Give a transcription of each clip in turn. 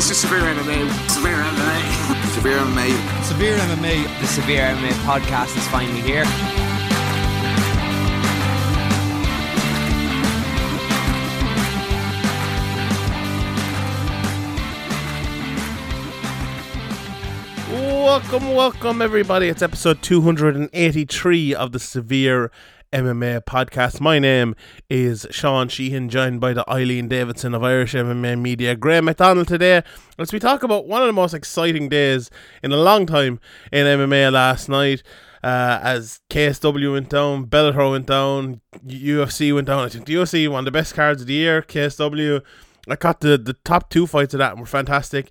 This is Severe MMA. Severe MMA. Severe MMA. Severe MMA. The Severe MMA podcast is finally here. Welcome, welcome, everybody. It's episode 283 of the Severe MMA podcast. My name is Sean Sheehan, joined by the Eileen Davidson of Irish MMA Media. Graham McDonald today. Let's we talk about one of the most exciting days in a long time in MMA last night. Uh, as KSW went down, Bellator went down, UFC went down. I think the UFC one of the best cards of the year. KSW, I caught the the top two fights of that and were fantastic.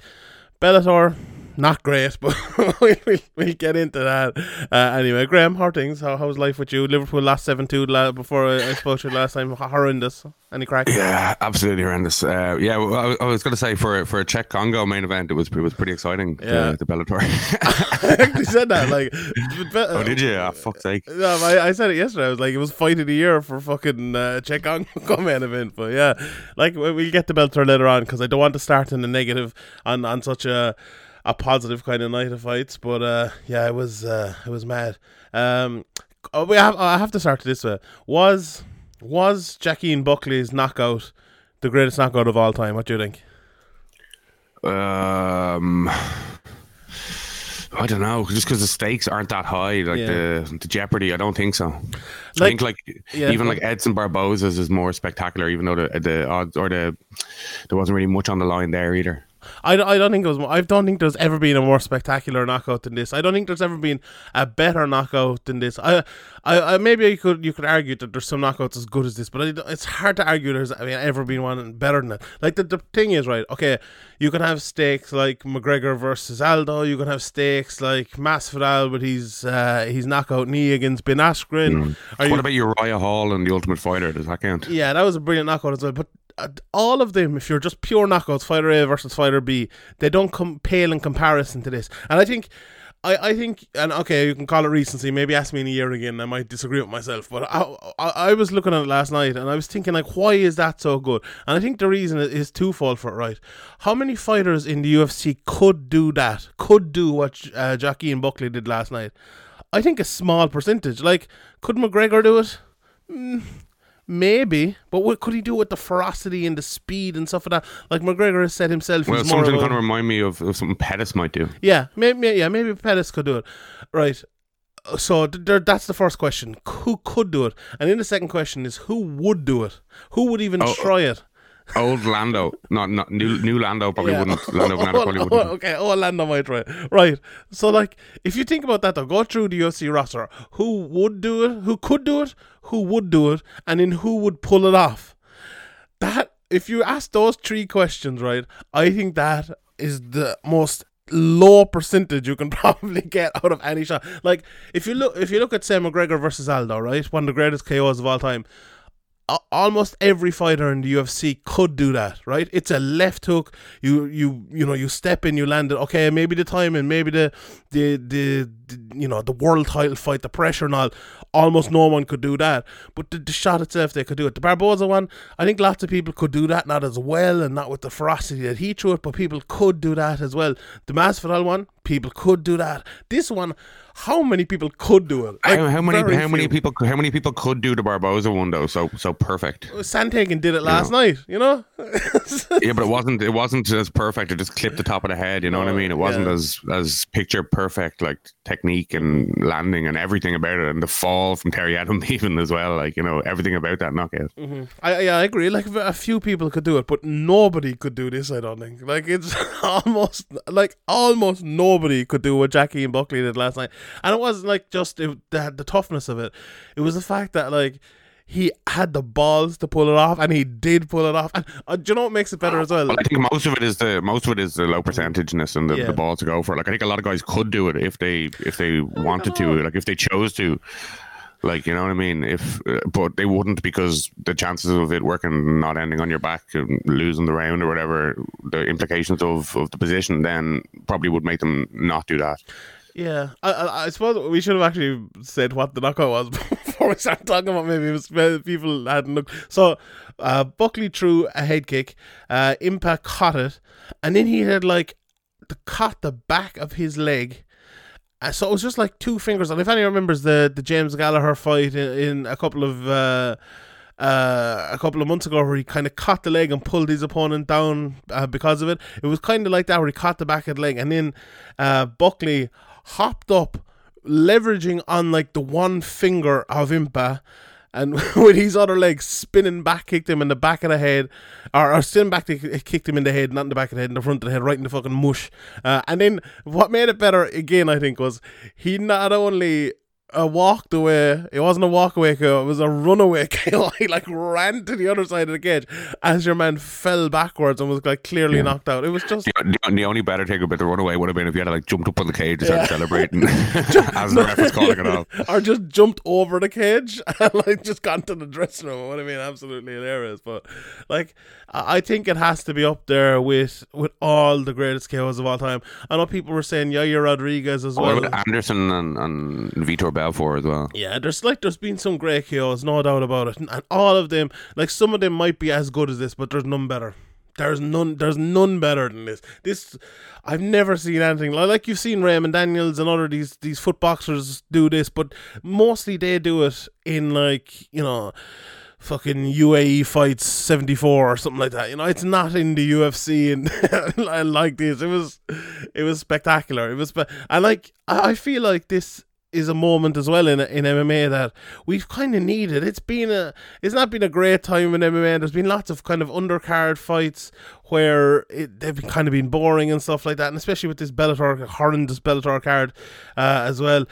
Bellator, not great, but we'll, we'll get into that. Uh, anyway, Graham, how things? How, how's life with you? Liverpool last 7 2 before I, I spoke to you last time. Horrendous. Any crack? Yeah, absolutely horrendous. Uh, yeah, well, I, I, was going to say for for a Cheick Kongo main event, it was it was pretty exciting. Yeah, the, the Bellator. I actually said that. Like, oh, did you? Oh, fuck's sake. No, I, I said it yesterday. I was like, it was fight of the year for fucking uh, Cheick Kongo main event. But yeah, like we'll get to Bellator later on because I don't want to start in the negative on on such a a positive kind of night of fights. But uh, yeah, it was uh, it was mad. Um, oh, we have I have to start this way. Was was Joaquin Buckley's knockout the greatest knockout of all time? What do you think? Um. I don't know, just because the stakes aren't that high, like yeah. the the jeopardy. I don't think so. Like, I think like yeah, even like Edson Barboza's is more spectacular, even though the the odds or the there wasn't really much on the line there either. I, I don't think it was. I don't think there's ever been a more spectacular knockout than this. I don't think there's ever been a better knockout than this. I, I, I maybe you could you could argue that there's some knockouts as good as this, but I, it's hard to argue there's I mean ever been one better than it. Like the, the thing is right. Okay, you can have stakes like McGregor versus Aldo. You can have stakes like Masvidal with his uh, his knockout knee against Ben Askren. Mm. What you, about Uriah Hall and the Ultimate Fighter? Does that count? Yeah, that was a brilliant knockout as well. But all of them, if you're just pure knockouts, fighter A versus fighter B, they don't come pale in comparison to this. And I think, I, I think, and okay, you can call it recency. Maybe ask me in a year again. I might disagree with myself, but I, I, I was looking at it last night and I was thinking like, why is that so good? And I think the reason is twofold for it. Right? How many fighters in the UFC could do that? Could do what uh, and Buckley did last night? I think a small percentage. Like, could McGregor do it? Mm, Maybe, but what could he do with the ferocity and the speed and stuff like that? Like McGregor has said himself. Well, something kind of remind me of, of something Pettis might do. Yeah, maybe. Yeah, maybe Pettis could do it. Right. Uh, so th- that's the first question. Who could do it? And then the second question is who would do it? Who would even oh, oh. try it? Old Lando, not not new new Lando probably yeah. wouldn't. Lando Lando probably wouldn't. Okay, old Lando might try. Right. So like, if you think about that, though, go through the UFC roster. Who would do it? Who could do it? Who would do it? And then who would pull it off? That if you ask those three questions, right, I think that is the most low percentage you can probably get out of any shot. Like if you look if you look at say McGregor versus Aldo, right, one of the greatest KOs of all time almost every fighter in the UFC could do that, right? It's a left hook. You you you know you step in, you land it. Okay, maybe the timing, maybe the the the, the you know the world title fight, the pressure and all. Almost no one could do that, but the, the shot itself they could do it. The Barboza one, I think lots of people could do that, not as well and not with the ferocity that he threw it, but people could do that as well. The Masvidal one, people could do that. This one, how many people could do it? Like, how, how, many? How few. many people? How many people could do the Barboza one though? So so perfect. Sandhagen did it last you know? night. You know. yeah, but it wasn't. It wasn't as perfect. It just clipped the top of the head. You know no, what I mean? It wasn't yeah. as as picture perfect like technique and landing and everything about it, and the fall from Terry Etim even as well. Like you know everything about that knockout. Mm-hmm. I yeah I agree. Like a few people could do it, but nobody could do this. I don't think. Like it's almost like almost nobody could do what Joaquin Buckley did last night. And it wasn't like just it, the, the toughness of it. It was the fact that like he had the balls to pull it off, and he did pull it off. And uh, do you know what makes it better as well? well? I think most of it is the most of it is the low percentageness and the, yeah. the ball to go for. Like I think a lot of guys could do it if they if they wanted to, like if they chose to. Like you know what I mean? If uh, but they wouldn't because the chances of it working, not ending on your back, and losing the round or whatever, the implications of, of the position then probably would make them not do that. Yeah, I, I, I suppose we should have actually said what the knockout was before we start talking about maybe it was, people hadn't looked. So uh, Buckley threw a head kick, uh, Impa caught it, and then he had like the caught the back of his leg uh, so it was just like two fingers. And if anyone remembers the the James Gallagher fight in, in a couple of uh, uh, a couple of months ago, where he kind of caught the leg and pulled his opponent down uh, because of it, it was kind of like that, where he caught the back of the leg, and then uh, Buckley hopped up, leveraging on like the one finger of Impa and with his other leg spinning back, kicked him in the back of the head, or, or spinning back, kicked him in the head, not in the back of the head, in the front of the head, right in the fucking mush. Uh, and then what made it better again, I think, was he not only a walked away. It wasn't a walk away KO. It was a runaway KO. he like ran to the other side of the cage as your man fell backwards and was like clearly yeah. knocked out. It was just the, the, the, only better thing about the runaway would have been if you had like jumped up on the cage and started yeah. celebrating as the ref was calling it off, or just jumped over the cage and like just gone to the dressing room. What I mean, absolutely hilarious. But like, I think it has to be up there with with all the greatest KOs of all time. I know people were saying Yair Rodriguez as well. Anderson and, and Vitor Belfort as well. Yeah, there's like there's been some great KOs, no doubt about it, and all of them, like some of them might be as good as this, but there's none better. There's none. There's none better than this. This, I've never seen anything like you've seen Raymond Daniels and other these these foot boxers do this, but mostly they do it in like you know fucking UAE fights 74 or something like that. You know, it's not in the UFC and like this. It was it was spectacular. It was spe- and like I feel like this is a moment as well in in MMA that we've kind of needed. It's been a it's not been a great time in MMA. There's been lots of kind of undercard fights where it, they've been kind of been boring and stuff like that, and especially with this Bellator horrendous Bellator card uh, as well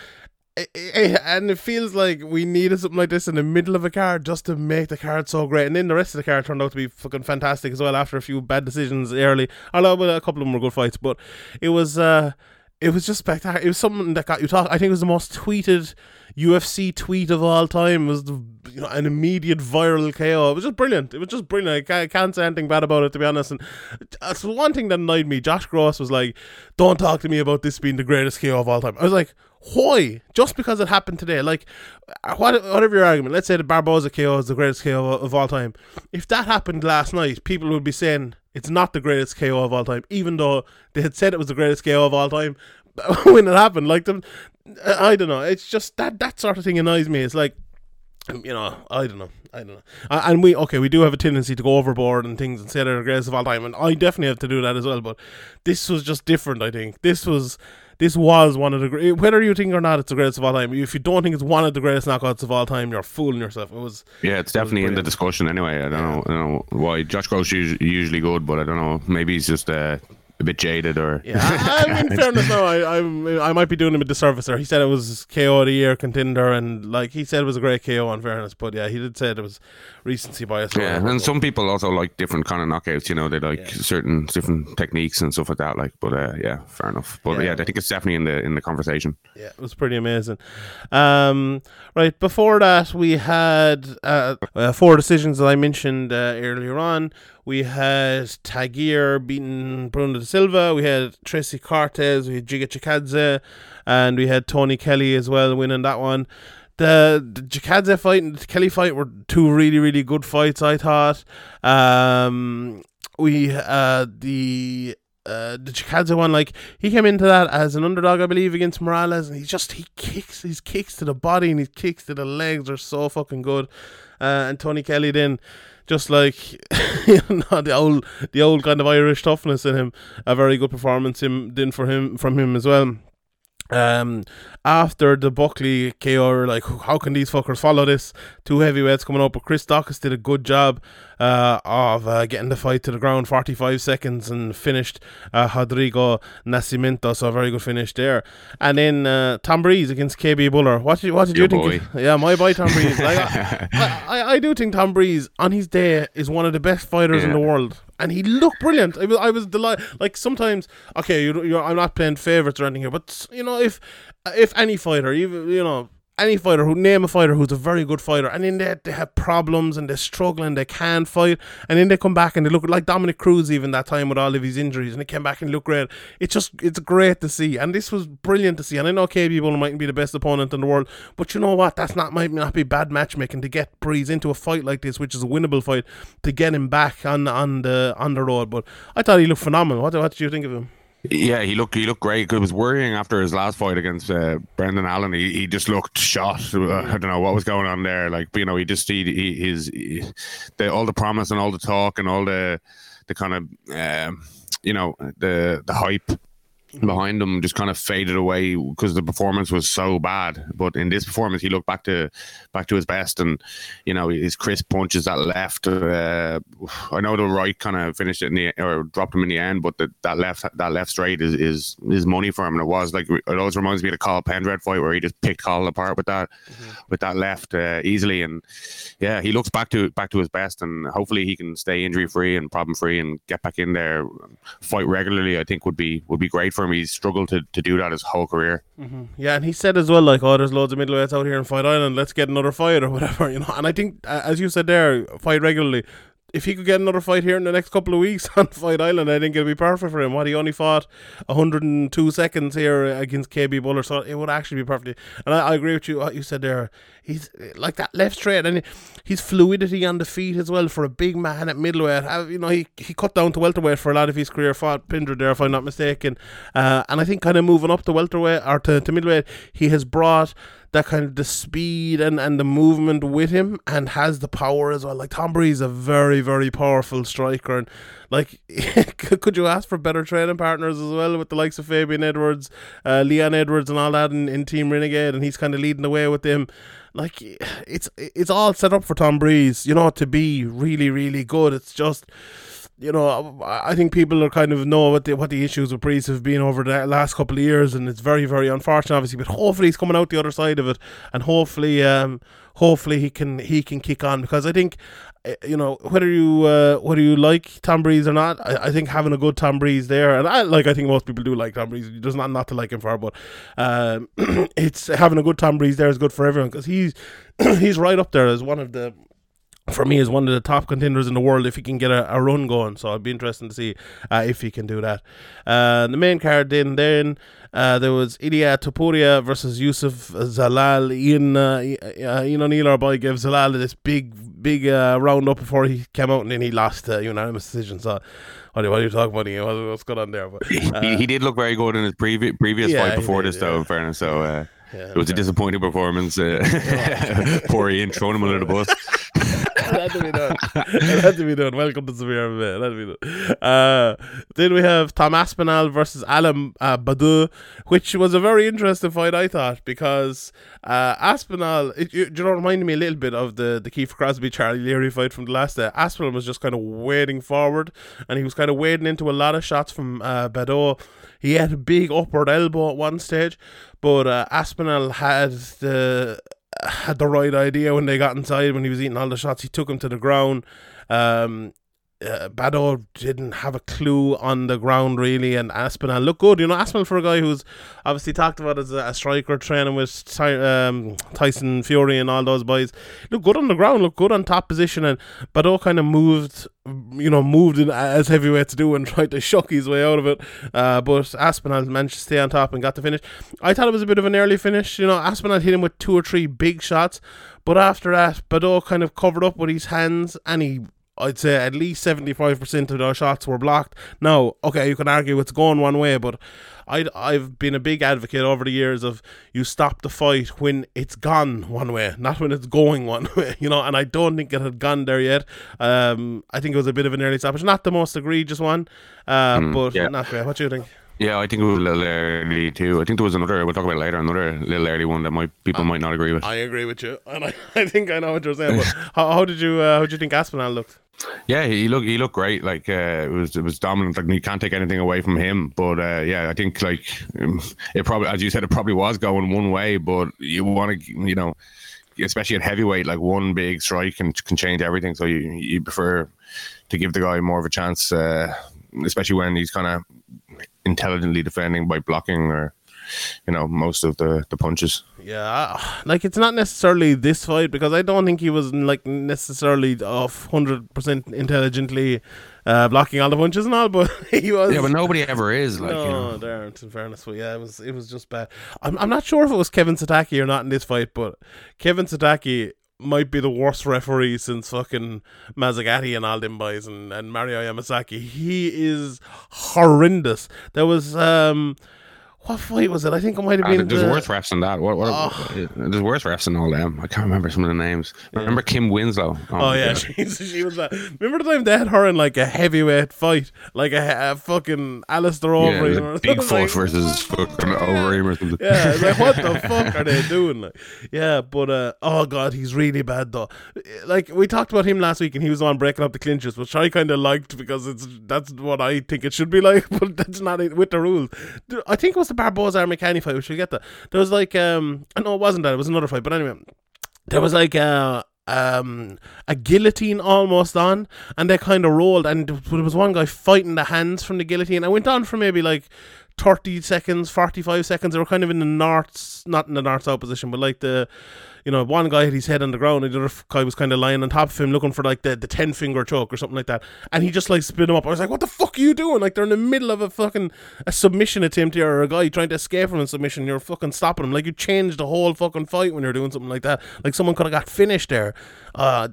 and it feels like we needed something like this in the middle of a card just to make the card so great. And then the rest of the card turned out to be fucking fantastic as well after a few bad decisions early. Although a couple of them were good fights, but it was uh, it was just spectacular. It was something that got you talking. I think it was the most tweeted UFC tweet of all time. It was the, you know, an immediate viral KO. It was just brilliant. It was just brilliant. I can't say anything bad about it to be honest. And uh, that's one thing that annoyed me. Josh Gross was like, "Don't talk to me about this being the greatest KO of all time." I was like, why? Just because it happened today? Like, uh, what, whatever your argument, let's say the Barboza KO is the greatest KO of all time. If that happened last night, people would be saying it's not the greatest KO of all time, even though they had said it was the greatest KO of all time when it happened. Like, them, I don't know. It's just that that sort of thing annoys me. It's like, you know, I don't know. I don't know. And we okay, we do have a tendency to go overboard and things and say they're the greatest of all time, and I definitely have to do that as well. But this was just different. I think this was this was one of the great. Whether you think or not, it's the greatest of all time. If you don't think it's one of the greatest knockouts of all time, you're fooling yourself. It was. Yeah, it's definitely it in the discussion anyway. I don't know. I don't know why Josh Gross is usually good, but I don't know. Maybe he's just uh, a bit jaded or yeah I, mean fairness no I, I I might be doing him a disservice there he said it was KO of the year contender and like he said it was a great KO on fairness but yeah he did say it was recency bias yeah and some people also like different kind of knockouts you know they like yeah. certain different techniques and stuff like that like but uh, yeah fair enough but yeah. yeah. I think it's definitely in the in the conversation yeah it was pretty amazing um right before that we had uh, uh four decisions that I mentioned uh, earlier on we had Tagir beating Bruno da Silva. We had Tracy Cortez. We had Giga Chikadze. And we had Tony Kelley as well winning that one. The, the Chikadze fight and the Kelley fight were two really, really good fights, I thought. Um, we, uh, the uh, the Chikadze one, like he came into that as an underdog, I believe, against Morales, and he just he kicks his kicks to the body and his kicks to the legs are so fucking good. Uh, and Tony Kelley then just like you know, the old the old kind of Irish toughness in him. A very good performance him did for him from him as well. Um, after the Buckley KO, like, how can these fuckers follow this? Two heavyweights coming up, but Chris Daukaus did a good job uh, of uh, getting the fight to the ground, 45 seconds, and finished uh, Rodrigo Nascimento, so a very good finish there. And then uh, Tom Breese against KB Bhullar. What did, what did you think? Yeah, my boy Tom Breese. like, I, I, I, do think Tom Breese, on his day, is one of the best fighters yeah. in the world and he looked brilliant. I was, I was delighted. Like sometimes, okay, you, I'm not playing favorites or anything here, but you know, if if any fighter, even you know, any fighter who name a fighter who's a very good fighter, and then they, they have problems and they're struggling, they can't fight, and then they come back and they look like Dominick Cruz even that time with all of his injuries, and he came back and looked great. It's just it's great to see, and this was brilliant to see. And I know KB Bhullar mightn't be the best opponent in the world, but you know what? That's not might not be bad matchmaking to get Breese into a fight like this, which is a winnable fight, to get him back on on the on the road. But I thought he looked phenomenal. What, what did you think of him? Yeah, he looked he looked great. It was worrying after his last fight against uh, Brendan Allen. He, he just looked shot. Uh, I don't know what was going on there. Like you know, he just he, he his he, the, all the promise and all the talk and all the the kind of um, you know the the hype behind him just kind of faded away because the performance was so bad. But in this performance, he looked back to back to his best, and you know his crisp punches that left. Uh, I know the right kind of finished it in the or dropped him in the end, but the, that left that left straight is is is money for him. And it was like it always reminds me of the Cathal Pendred fight where he just picked Cathal apart with that mm-hmm. with that left uh, easily. And yeah, he looks back to back to his best, and hopefully he can stay injury free and problem free and get back in there, fight regularly. I think would be would be great for him. He's struggled to, to do that his whole career. Mm-hmm. Yeah, and he said as well, like, oh, there's loads of middleweights out here in Fight Island. Let's get another fight or whatever, you know. And I think, as you said there, fight regularly if he could get another fight here in the next couple of weeks on Fight Island, I think it'd be perfect for him. What he only fought 102 seconds here against KB Bhullar, so it would actually be perfect. And I, I, agree with you. What you said there, he's like that left straight, and his fluidity on the feet as well for a big man at middleweight. Uh, you know, he he cut down to welterweight for a lot of his career. Fought Pinder there, if I'm not mistaken. Uh, and I think kind of moving up to welterweight or to, to middleweight, he has brought that kind of the speed and, and the movement with him and has the power as well. Like Tom Breese is a very, very powerful striker and like could you ask for better training partners as well with the likes of Fabian Edwards, uh, Leon Edwards and all that in, in Team Renegade and he's kind of leading the way with them. Like it's it's all set up for Tom Breese, you know, to be really, really good. It's just you know, I think people are kind of know what the what the issues with Breese have been over the last couple of years, and it's very very unfortunate, obviously. But hopefully he's coming out the other side of it, and hopefully, um, hopefully he can he can kick on because I think, eh, you know, whether you uh, whether you like Tom Breese or not, I, I think having a good Tom Breese there, and I like I think most people do like Tom Breese. There's not not to like him for, but um, it's having a good Tom Breese there is good for everyone because he's he's right up there as one of the for me is one of the top contenders in the world if he can get a, a run going. So it'd be interesting to see uh, if he can do that. Uh, the main card then then uh, there was Ilia Topuria versus Youssef Zalal. Ian uh, uh, Ian O'Neill, our boy, gave Zalal this big big uh, round up before he came out, and then he lost uh, unanimous decision. So. What are, you talking about? Ian? What's going on there? But, he, he did look very good in his previous previous yeah, fight before did, this, though. In fairness, so uh, yeah, it was a disappointing performance. Uh, poor Ian throwing him under the bus. It had to be done. Welcome to Severe MMA. It had to be done. Uh, then we have Tom Aspinall versus Alan uh, Baudot, which was a very interesting fight, I thought, because uh, Aspinall, it, you, you know, reminded me a little bit of the, the Kiefer Crosbie Charlie Leary fight from the last day. Aspinall was just kind of wading forward, and he was kind of wading into a lot of shots from uh, Baudot. He had a big upward elbow at one stage, but uh, Aspinall had the had the right idea when they got inside when he was eating all the shots. He took him to the ground. Um, uh, didn't have a clue on the ground really, and Aspinall looked good. You know, Aspinall for a guy who's obviously talked about as a, a striker training with Ty, um, Tyson Fury and all those boys. Looked good on the ground, looked good on top position, and Baudot kind of moved, you know, moved in as heavyweights do and tried to shuck his way out of it. Uh, but Aspinall managed to stay on top and got the finish. I thought it was a bit of an early finish. You know, Aspinall hit him with two or three big shots, but after that, Baudot kind of covered up with his hands and he I'd say at least 75% of those shots were blocked. Now, okay, you can argue it's going one way, but i I've been a big advocate over the years of you stop the fight when it's gone one way, not when it's going one way, you know, and I don't think it had gone there yet. Um, I think it was a bit of an early stoppage. Not the most egregious one, uh, mm, but yeah. not great. What do you think? Yeah, I think it was a little early too. I think there was another. We'll talk about later. Another little early one that might people might not agree with. I agree with you, and I, I think I know what you're saying. But how, how did you uh, how did you think Aspinall looked? Yeah, he looked he looked great. Like uh, it was it was dominant. Like you can't take anything away from him. But uh, yeah, I think like um, it probably, as you said, it probably was going one way. But you want to, you know, especially at heavyweight, like one big strike can can change everything. So you you prefer to give the guy more of a chance, uh, especially when he's kind of intelligently defending by blocking or you know most of the the punches. Yeah, like it's not necessarily this fight because I don't think he was like necessarily off hundred percent intelligently uh, blocking all the punches and all, but he was. Yeah, but nobody ever is like. No, you know. there aren't. In fairness, but yeah, it was it was just bad. I'm I'm not sure if it was Kevin Sataki or not in this fight, but Kevin Sataki might be the worst referee since fucking Mazzagatti and all them boys and, and Mario Yamasaki. He is horrendous. There was um what fight was it? I think it might have uh, been. there's the... worse refs than that. What? what oh. There's worse refs than all them. I can't remember some of the names. Yeah. Remember Kim Winslow? Oh, oh yeah, she, she, was that. Remember the time they had her in like a heavyweight fight, like a, a fucking Alistair Overeem, yeah, Bigfoot like, versus fucking Overeem or something. Yeah, like what the fuck are they doing? Like, yeah, but uh, oh god, he's really bad though. Like we talked about him last week, and he was on breaking up the clinches, which I kind of liked because it's that's what I think it should be like, but that's not it with the rules. I think it was the Barboza and McCanny fight. We should get that. There was like um, no, it wasn't that. It was another fight. But anyway, there was like uh um a guillotine almost on and they kind of rolled and there was one guy fighting the hands from the guillotine I went on for maybe like 30 seconds 45 seconds they were kind of in the north not in the north south position but like the you know, one guy had his head on the ground, and the other guy was kind of lying on top of him, looking for like the, the ten finger choke or something like that. And he just like spit him up. I was like, "What the fuck are you doing?" Like they're in the middle of a fucking a submission attempt here, or a guy trying to escape from a submission. You're fucking stopping him. Like you changed the whole fucking fight when you're doing something like that. Like someone could have got finished there. Uh,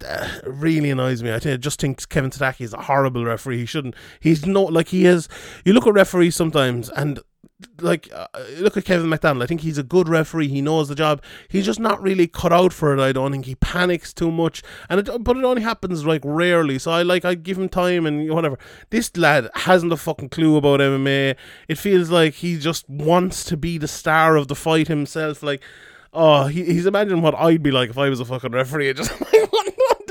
really annoys me. I just think Kevin Sataki is a horrible referee. He shouldn't. He's not like he is. You look at referees sometimes and like uh, look at Kevin McDonald. I think he's a good referee. He knows the job. He's just not really cut out for it. I don't think he panics too much, and it, but it only happens like rarely. So I like I give him time and whatever. This lad hasn't a fucking clue about MMA. It feels like he just wants to be the star of the fight himself. Like, oh, he, he's imagining what I'd be like if I was a fucking referee. Just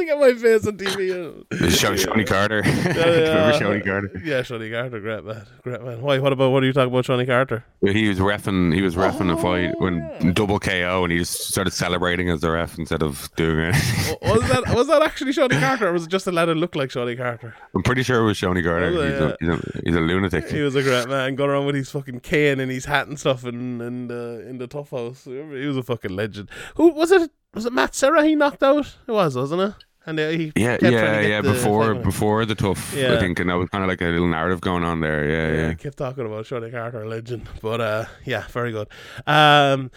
to get my face on TV. Shonie Carter. Yeah, yeah. Remember Shonie Carter? Yeah, Shonie Carter, great man, great man. Why? What about? What are you talking about, Shonie Carter? He was refing. He was refing oh, a fight when yeah. double KO, and he just started celebrating as the ref instead of doing it. was that was that actually Shonie Carter, or was it just a lad that looked like Shonie Carter? I'm pretty sure it was Shonie Carter. He's, a, he's, a, he's, a, lunatic. He was a great man, going around with his fucking cane and his hat and stuff, and and uh, in the tough house. He was a fucking legend. Who was it? Was it Matt Serra he knocked out? It was, wasn't it? And uh, he yeah, yeah, yeah. Before before the tough, yeah. I think, and that was kind of like a little narrative going on there. Yeah, yeah. yeah. kept talking about Shonie Carter, legend, but uh, yeah, very good. Um,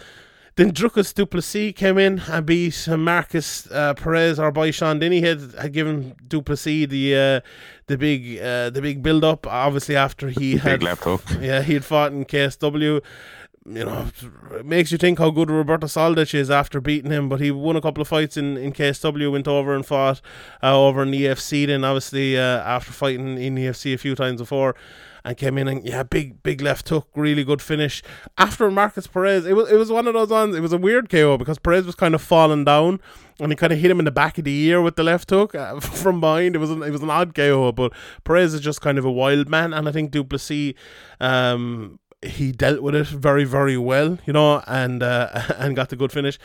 then Dricus Du Plessis came in and beat Marcus uh, Perez. Our boy Sean Denny had, had given Du Plessis the uh, the big uh, the big build up. Obviously, after he had left hook. Yeah, he had fought in KSW you know, it makes you think how good Roberto Soldic is after beating him. But he won a couple of fights in, in KSW, went over and fought uh, over in the EFC. Then obviously uh, after fighting in the EFC a few times before, and came in and yeah, big big left hook, really good finish. After Markus Perez, it was it was one of those ones. It was a weird KO because Perez was kind of falling down, and he kind of hit him in the back of the ear with the left hook uh, from behind. It was an, it was an odd KO, but Perez is just kind of a wild man, and I think Du Plessis um he dealt with it very very well, you know, and uh, and got the good finish.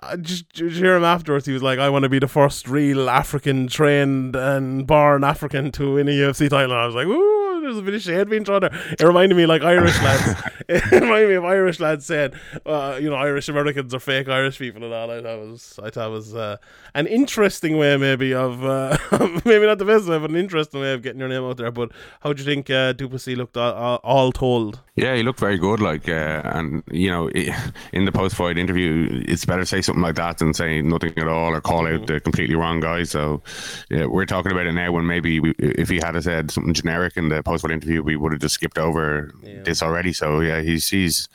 I just, just hear him afterwards. He was like, "I want to be the first real African trained and born African to win a UFC title." And I was like, "Ooh." there's a bit of shade being thrown there. It reminded me like Irish lads. it reminded me of Irish lads saying, uh, you know, Irish Americans are fake Irish people and all. I thought was, I thought it was uh, an interesting way, maybe of uh, maybe not the best way, but an interesting way of getting your name out there. But how do you think uh, Du Plessis looked all, all, all, told? Yeah, he looked very good. Like, uh, and you know, in the post-fight interview, it's better to say something like that than say nothing at all or call out mm-hmm. the completely wrong guy. So, yeah, we're talking about it now. When maybe we, if he had said something generic in the post-fight interview, we would have just skipped over yeah. this already. So, yeah, he's he's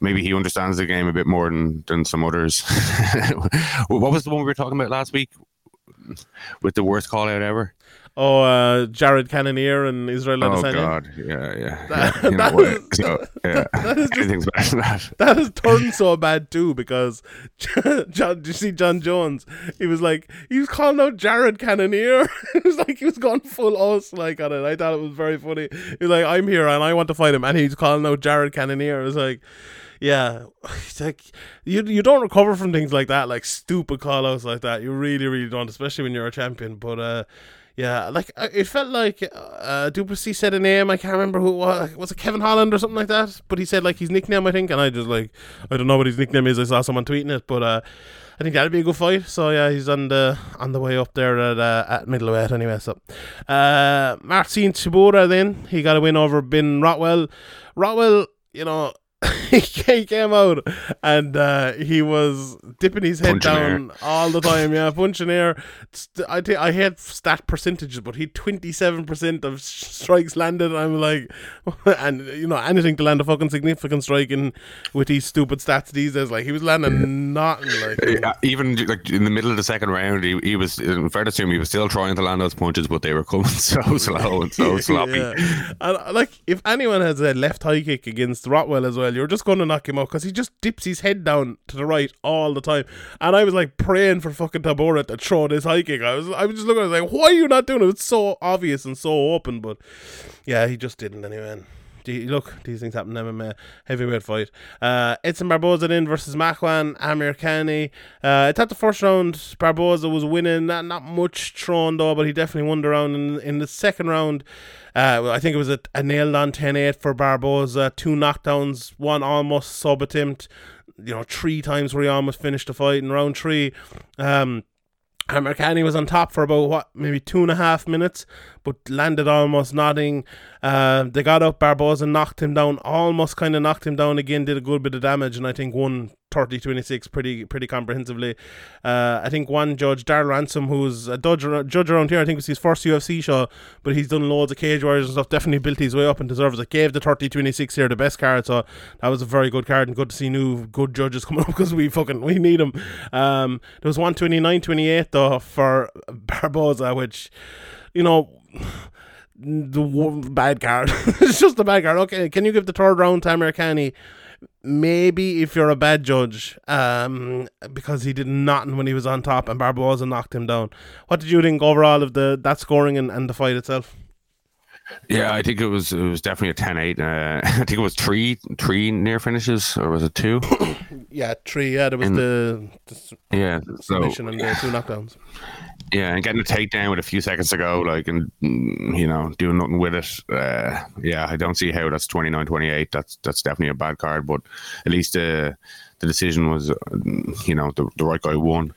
maybe he understands the game a bit more than than some others. what was the one we were talking about last week with the worst call out ever? Oh, uh, Jared Cannonier and Israel Oh Adesanya. God, yeah, yeah. That- yeah. You that know what? is- So, yeah. that is just- Anything's better than that. That has turned so bad too because John, did you see Jon Jones? He was like he was calling out Jared Cannonier. it was like he was going full us like on it. I thought it was very funny. He's like, "I'm here and I want to fight him," and he's calling out Jared Cannonier. It was like, yeah, it's like you you don't recover from things like that, like stupid call outs like that. You really really don't, especially when you're a champion. But uh. Yeah, like uh, it felt like uh, Du Plessis said a name. I can't remember who it was. Was it Kevin Holland or something like that? But he said like his nickname, I think, and I just like I don't know what his nickname is. I saw someone tweeting it, but uh, I think that'd be a good fight. So yeah, he's on the on the way up there at uh, at middleweight anyway. So uh, Marcin Tybura then he got a win over Ben Rothwell. Rothwell, you know. he came out and uh, he was dipping his head Punching air. down all the time. Yeah, punching air. I I hate stat percentages, but he twenty seven percent of strikes landed. I'm like, and you know anything to land a fucking significant strike in with these stupid stats these days. Like he was landing nothing. Like Uh, Even like in the middle of the second round, he, he was in fair to assume he was still trying to land those punches, but they were coming so slow and so sloppy. Yeah. And like, if anyone has a left high kick against Rothwell as well, you're just going to knock him out because he just dips his head down to the right all the time. And I was like praying for fucking Tybura to throw this high kick. I was, I was just looking at it like, why are you not doing it? It's so obvious and so open, but yeah, he just didn't anyway. Look, these things happen in MMA heavyweight fight. Uh, Edson Barboza then versus Makwan Amir. Uh, I thought the first round Barboza was winning, not not much thrown though, but he definitely won the round. In, in the second round, uh, I think it was a, a nailed on 10 8 for Barboza. Two knockdowns, one almost sub attempt, you know, three times where he almost finished the fight in round three. Um, Khani was on top for about what maybe two and a half minutes, but landed almost nothing. Uh, they got up Barboza, knocked him down, almost kind of knocked him down again, did a good bit of damage, and I think won 30-26 pretty pretty comprehensively. Uh, I think one judge, Darrell Ransom, who's a judge, judge around here, I think it's his first UFC show, but he's done loads of cage warriors and stuff. Definitely built his way up and deserves it. Gave the 30-26 here the best card, so that was a very good card and good to see new good judges coming up because we fucking we need them. Um, there was 129-28 though for Barboza, which you know the bad card. it's just a bad card. Okay, can you give the third round to Amirkhani? Maybe if you're a bad judge, um, because he did nothing when he was on top and Barboza knocked him down. What did you think overall of the that scoring and, and the fight itself? Yeah, I think it was it was definitely a 10-8. Uh, I think it was three three near finishes, or was it two? Yeah, three. Yeah, there was And- the, the yeah, so submission and the two knockdowns. Yeah, and getting a takedown with a few seconds to go, like, and mm, you know, doing nothing with it. Uh, yeah, I don't see how that's 29-28. That's that's definitely a bad card, but at least uh, the decision was, uh, you know, the, the right guy won.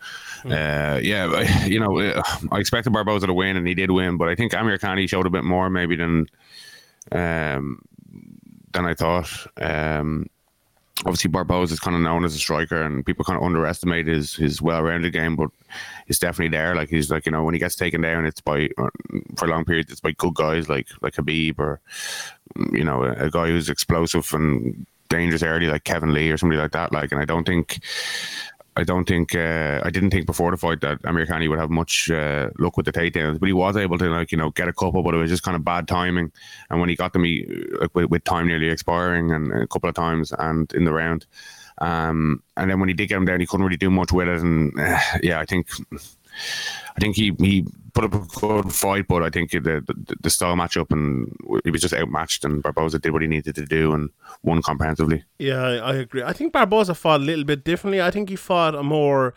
Uh, yeah, you know, uh, I expected Barboza to win, and he did win, but I think Amirkhani showed a bit more maybe than um, than I thought. Um, obviously, Barboza is kind of known as a striker, and people kind of underestimate his his well-rounded game, but he's definitely there. Like he's like you know when he gets taken down, it's by uh, for long periods, it's by good guys like like Khabib or you know a, a guy who's explosive and dangerous early like Kevin Lee or somebody like that. Like, and I don't think. I don't think uh, I didn't think before the fight that Amirkhani would have much uh, luck with the takedowns, but he was able to like you know get a couple, but it was just kind of bad timing. And when he got them, he like with, with time nearly expiring and a couple of times and in the round, um, and then when he did get him down, he couldn't really do much with it. And uh, yeah, I think I think he he put up a good fight, but I think the the, the style matchup and he was just outmatched, and Barboza did what he needed to do and won comprehensively. Yeah, I, agree. I think Barboza fought a little bit differently. I think he fought a more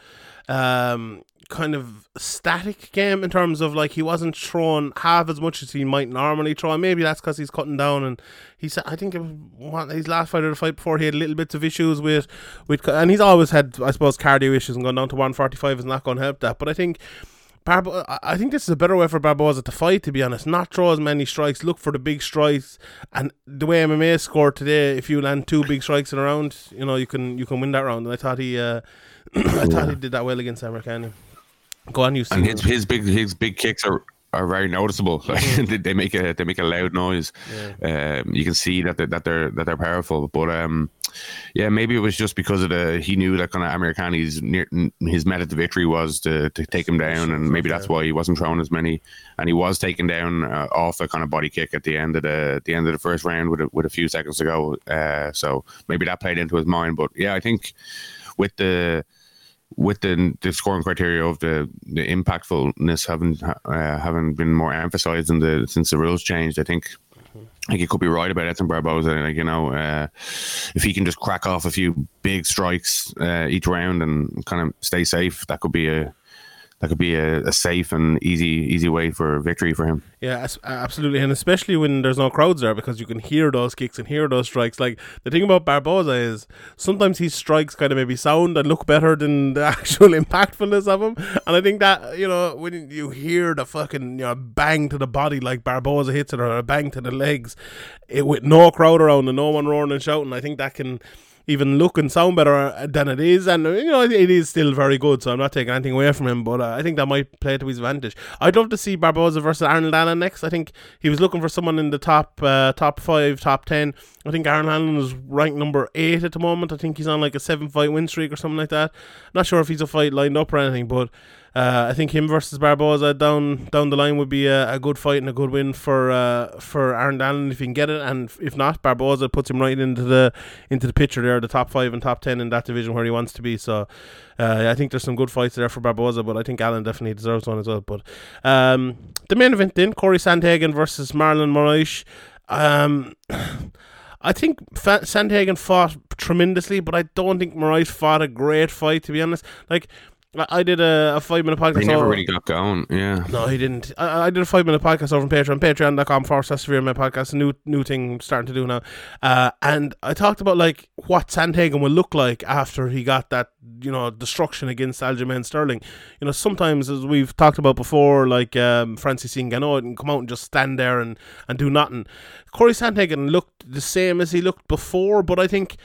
um, kind of static game in terms of like he wasn't throwing half as much as he might normally throw. Maybe that's because he's cutting down. And he said, I think it was one, his last fight or the fight before he had little bits of issues with with, and he's always had, I suppose, cardio issues and going down to one forty five is not going to help that. But I think. Barbo- I- think this is a better way for Barboza to fight, to be honest. Not throw as many strikes, look for the big strikes, and the way MMA scored today, if you land two big strikes in a round, you know you can you can win that round. And I thought he, uh, I thought he did that well against Amirkhani. Go on, you see. And his his big his big kicks are are very noticeable. Like mm-hmm. they make a they make a loud noise. Yeah. Um, you can see that they're, that they're that they're powerful. But um, yeah, maybe it was just because of the he knew that kind of Amirkhani's near, his method to victory was to, to take him down, and maybe that's why he wasn't throwing as many, and he was taken down uh, off a kind of body kick at the end of the the end of the first round with a, with a few seconds to go. Uh, so maybe that played into his mind. But yeah, I think with the with the, the scoring criteria of the, the impactfulness having uh, having been more emphasized in the since the rules changed, I think I think you could be right about Edson Barboza. Like you know, uh, if he can just crack off a few big strikes uh, each round and kind of stay safe, that could be a that could be a, a, safe and easy easy way for victory for him. Yeah, absolutely, and especially when there's no crowds there because you can hear those kicks and hear those strikes. Like the thing about Barboza is sometimes his strikes kind of maybe sound and look better than the actual impactfulness of them, and I think that you know when you hear the fucking you know bang to the body like Barboza hits it or a bang to the legs, it with no crowd around and no one roaring and shouting, I think that can even look and sound better uh, than it is. And, you know, it is still very good, so I'm not taking anything away from him, but uh, I think that might play to his advantage. I'd love to see Barboza versus Arnold Allen next. I think he was looking for someone in the top uh, top five, top ten. I think Arnold Allen is ranked number eight at the moment. I think he's on like a seven fight win streak or something like that. Not sure if he's a fight lined up or anything, but uh, I think him versus Barboza down down the line would be a, a good fight and a good win for uh, for Aaron Allen if he can get it, and if not, Barboza puts him right into the into the picture there, the top five and top ten in that division where he wants to be. So uh, I think there's some good fights there for Barboza, but I think Allen definitely deserves one as well. But um, the main event then, Corey Sandhagen versus Marlon Moraes. Um, I think Sandhagen fought tremendously, but I don't think Moraes fought a great fight to be honest. Like I did a, a five minute podcast. He never over. really got going. Yeah. No, he didn't. I, I did a five minute podcast over on Patreon. Patreon.com forward slash severe my podcast. A new new thing starting to do now. Uh, and I talked about like what Sandhagen will look like after he got that you know destruction against Aljamain Sterling. You know, sometimes as we've talked about before, like um, Francis Ngannou and come out and just stand there and and do nothing. Corey Sandhagen looked the same as he looked before, but I think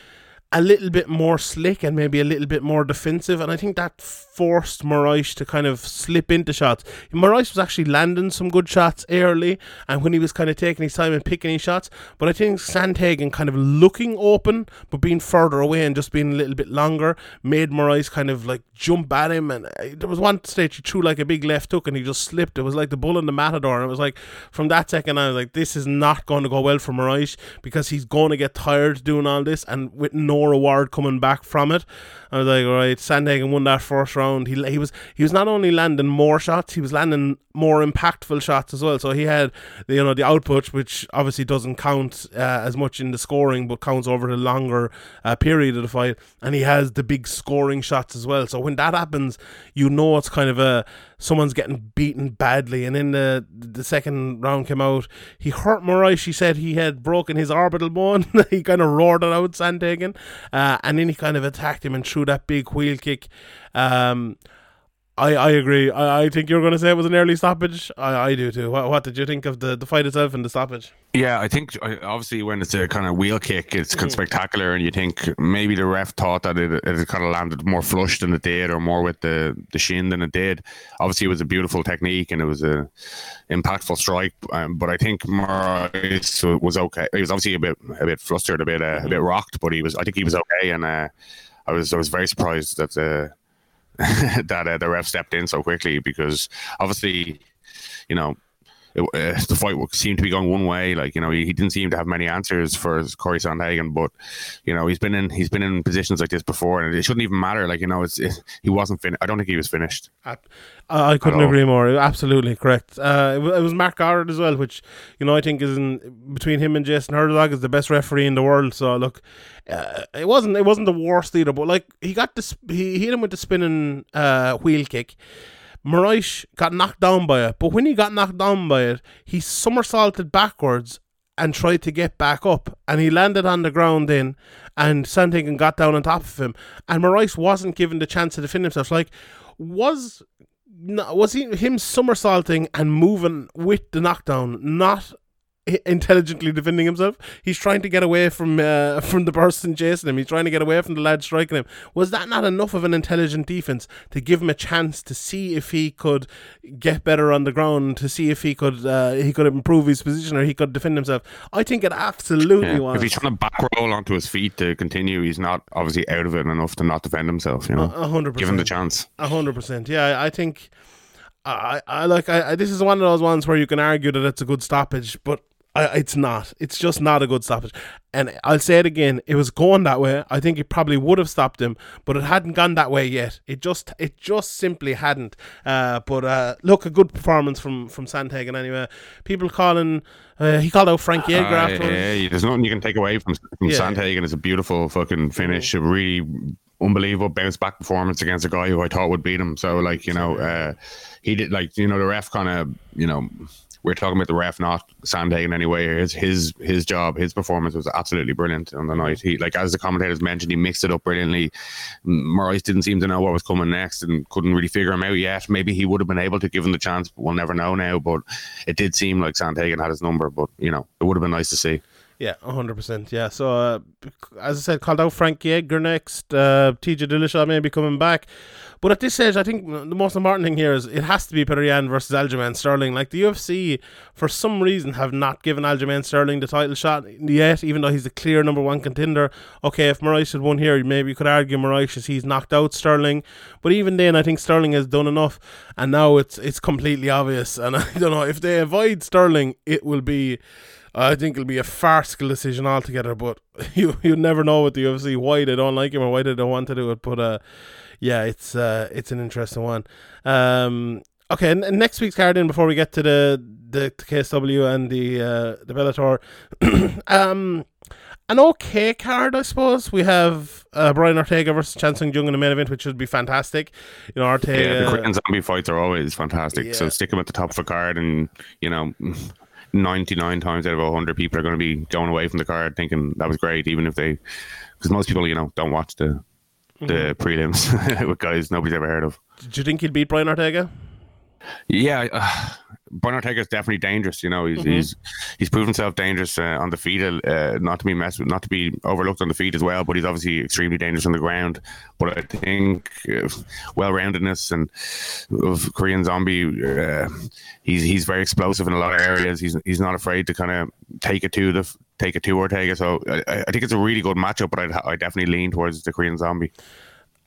a little bit more slick and maybe a little bit more defensive. And I think that forced Moraes to kind of slip into shots. Moraes was actually landing some good shots early and when he was kind of taking his time and picking his shots. But I think Sandhagen kind of looking open but being further away and just being a little bit longer made Moraes kind of like jump at him. And uh, there was one stage he threw like a big left hook and he just slipped. It was like the bull in the matador. And it was like, from that second, I was like, this is not going to go well for Moraes because he's going to get tired doing all this and with no reward coming back from it. I was like, all right, Sandhagen won that first round. He he was he was not only landing more shots, he was landing more impactful shots as well. So he had the, you know the output, which obviously doesn't count uh, as much in the scoring, but counts over the longer uh, period of the fight. And he has the big scoring shots as well. So when that happens, you know it's kind of a someone's getting beaten badly. And then the the second round came out, he hurt Moraes. He said he had broken his orbital bone. he kind of roared it out, Sandhagen, uh, and then he kind of attacked him and threw that big wheel kick. Um, I, I agree. I, I think you're going to say it was an early stoppage. I, I do too. What, what did you think of the, the fight itself and the stoppage? Yeah, I think obviously when it's a kind of wheel kick, it's kind of mm. spectacular, and you think maybe the ref thought that it, it kind of landed more flush than it did, or more with the, the shin than it did. Obviously, it was a beautiful technique and it was a impactful strike, um, but I think Moraes was okay. He was obviously a bit a bit flustered, a bit uh, a bit rocked, but he was. I think he was okay, and uh, I was I was very surprised that. Uh, that uh, the ref stepped in so quickly because obviously, you know, it, uh, the fight seemed to be going one way. Like you know, he, he didn't seem to have many answers for Corey Sandhagen, but you know, he's been in he's been in positions like this before, and it shouldn't even matter. Like you know, it's it, he wasn't finished. I don't think he was finished. I, I couldn't agree more. Absolutely correct. Uh, it, it, was Marc Goddard as well, which you know I think is in, between him and Jason Herzog is the best referee in the world. So look, uh, it wasn't it wasn't the worst either, but like he got this, he hit him with the spinning uh, wheel kick Moraes got knocked down by it, but when he got knocked down by it, he somersaulted backwards and tried to get back up, and he landed on the ground then, and Sandhagen got down on top of him, and Moraes wasn't given the chance to defend himself. Like, was was he him somersaulting and moving with the knockdown not intelligently defending himself. He's trying to get away from uh, from the person chasing him. He's trying to get away from the lad striking him. Was that not enough of an intelligent defense to give him a chance to see if he could get better on the ground, to see if he could uh, he could improve his position or he could defend himself? I think it absolutely yeah. was. If he's trying to back roll onto his feet to continue, he's not obviously out of it enough to not defend himself. You know, hundred percent. Give him the chance. hundred percent. Yeah, I think. I, I like I, I, this is one of those ones where you can argue that it's a good stoppage, but I, it's not. It's just not a good stoppage. And I'll say it again. It was going that way. I think it probably would have stopped him, but it hadn't gone that way yet. It just, it just simply hadn't. Uh, but uh, look, a good performance from from Sandhagen anyway. People calling. Uh, he called out Frankie Edgar uh, Yeah, yeah, there's nothing you can take away from, from yeah. Sandhagen. It's a beautiful fucking finish. A really unbelievable bounce back performance against a guy who I thought would beat him. So like you know, uh, he did like you know the ref kind of you know we're talking about the ref, not Sandhagen anyway. His his his job, his performance was absolutely brilliant on the night. He like as the commentators mentioned, he mixed it up brilliantly. Moraes didn't seem to know what was coming next and couldn't really figure him out yet. Maybe he would have been able to give him the chance, but we'll never know now. But it did seem like Sandhagen had his number, but you know, it would have been nice to see. Yeah, hundred percent. Yeah. So, uh, as I said, called out Frankie Edgar next. Uh, TJ Dillashaw may be coming back, but at this stage, I think the most important thing here is it has to be Petr Yan versus Aljamain Sterling. Like the UFC, for some reason, have not given Aljamain Sterling the title shot yet, even though he's the clear number one contender. Okay, if Moraes had won here, maybe you could argue Moraes he's knocked out Sterling, but even then, I think Sterling has done enough, and now it's it's completely obvious. And I don't know if they avoid Sterling, it will be I think it'll be a farcical decision altogether. But you you never know with the UFC why they don't like him or why they don't want to do it. But uh, yeah, it's uh, it's an interesting one. Um, okay, n- next week's card in before we get to the the, the KSW and the uh, the Bellator. um, an okay card, I suppose. We have uh, Brian Ortega versus Chan Sung Jung in the main event, which should be fantastic. You know, Ortega. Yeah, the Korean zombie fights are always fantastic. Yeah. So stick him at the top of a card, and you know, 99 times out of 100 people are going to be going away from the card thinking that was great, even if they, because most people, you know, don't watch the the mm-hmm. prelims with guys nobody's ever heard of. Do you think he'd beat Brian Ortega? Yeah, uh, Brian Ortega is definitely dangerous. You know, he's mm-hmm. he's he's proven himself dangerous uh, on the feet, uh, not to be messed with, not to be overlooked on the feet as well. But he's obviously extremely dangerous on the ground. But I think uh, well-roundedness and of Korean Zombie, uh, he's he's very explosive in a lot of areas. He's he's not afraid to kind of take it to the take it to Ortega. So I, I think it's a really good matchup. But I'd, I definitely lean towards the Korean Zombie.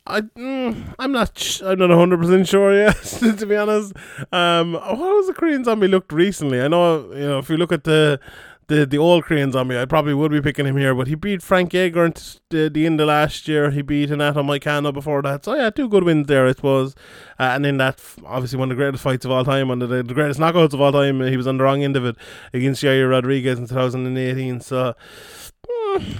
I mm, I'm not I'm not hundred percent sure yet to be honest. Um, how was the Korean Zombie looked recently? I know you know if you look at the the the old Korean Zombie, I probably would be picking him here, but he beat Frankie Edgar at the, the end of last year. He beat Renato Moicano before that, so yeah, two good wins there, I suppose. Uh, and then that obviously one of the greatest fights of all time, one of the, the greatest knockouts of all time. He was on the wrong end of it against Yair Rodriguez in 2018. So. Mm,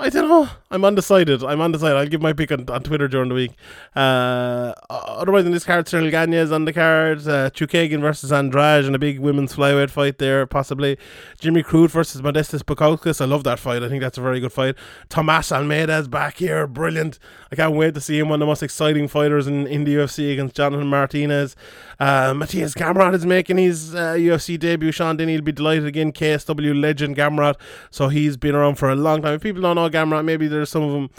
I don't know. I'm undecided. I'm undecided. I'll give my pick on, on Twitter during the week. Uh, otherwise, in this card, Ciryl Gane is on the card. Uh, Chookagian versus Andrade in a big women's flyweight fight there, possibly. Jimmy Crute versus Modestus Bukauskas. I love that fight. I think that's a very good fight. Tomas Almeida is back here. Brilliant. I can't wait to see him. One of the most exciting fighters in, in the UFC against Jonathan Martinez. Uh, Mateusz Gamrot is making his uh, UFC debut. Sean Denny will be delighted again. KSW legend Gamrot. So he's been around for a long time. If people don't know Gamrot, maybe some of them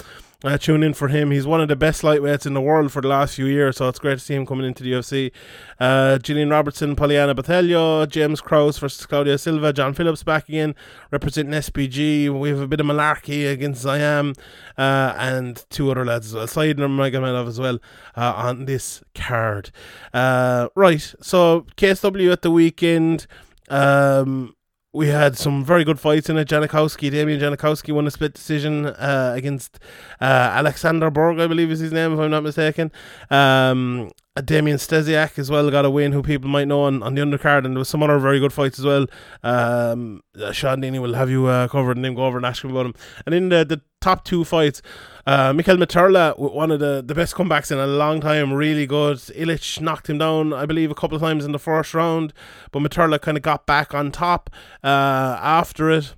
uh, tune in for him. He's one of the best lightweights in the world for the last few years, so it's great to see him coming into the UFC. Uh, Gillian Robertson, Poliana Botelho, James Krause versus Claudio Silva, John Phillips back again, representing SPG. We have a bit of Mullarkey against Ziam, uh, and two other lads as well, Said and Magomedov as well uh, on this card. Uh, right, so KSW at the weekend. Um, we had some very good fights in it. Janikowski, Damian Janikowski won a split decision uh, against uh, Alexander Borg, I believe is his name, if I'm not mistaken. Um, Damien Stasiak as well got a win, who people might know on, on the undercard, and there was some other very good fights as well. Um, uh, Sean Dini will have you uh, covered and then go over and ask him about him. And in the, the top two fights, uh, Materla, one of the, the best comebacks in a long time, really good. Illich knocked him down, I believe, a couple of times in the first round, but Materla kind of got back on top uh, after it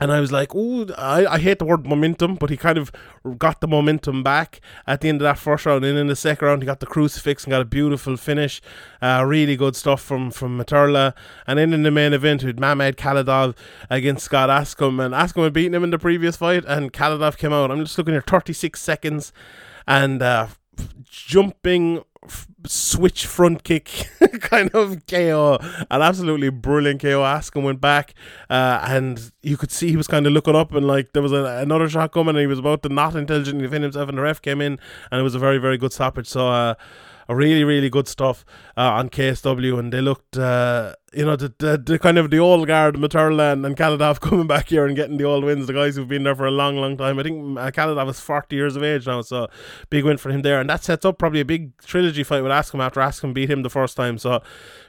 and I was like, "Oh, I, I hate the word momentum," but he kind of got the momentum back at the end of that first round. And in the second round, he got the crucifix and got a beautiful finish. Uh, really good stuff from from Materla. And then in the main event, with Mamed Khalidov against Scott Askham, and Askham had beaten him in the previous fight, and Khalidov came out. I'm just looking here, 36 seconds, and uh, jumping switch front kick kind of KO. An absolutely brilliant KO. Askham went back uh, and you could see he was kind of looking up and like there was a, another shot coming and he was about to not intelligently defend himself and the ref came in and it was a very, very good stoppage. So, uh, really, really good stuff uh, on KSW, and they looked, uh, you know, the, the, the, kind of the old guard, Materla and, and Khalidov coming back here and getting the old wins. The guys who've been there for a long, long time. I think uh, Khalidov is 40 years of age now, so big win for him there. And that sets up probably a big trilogy fight with Askham after Askham beat him the first time. So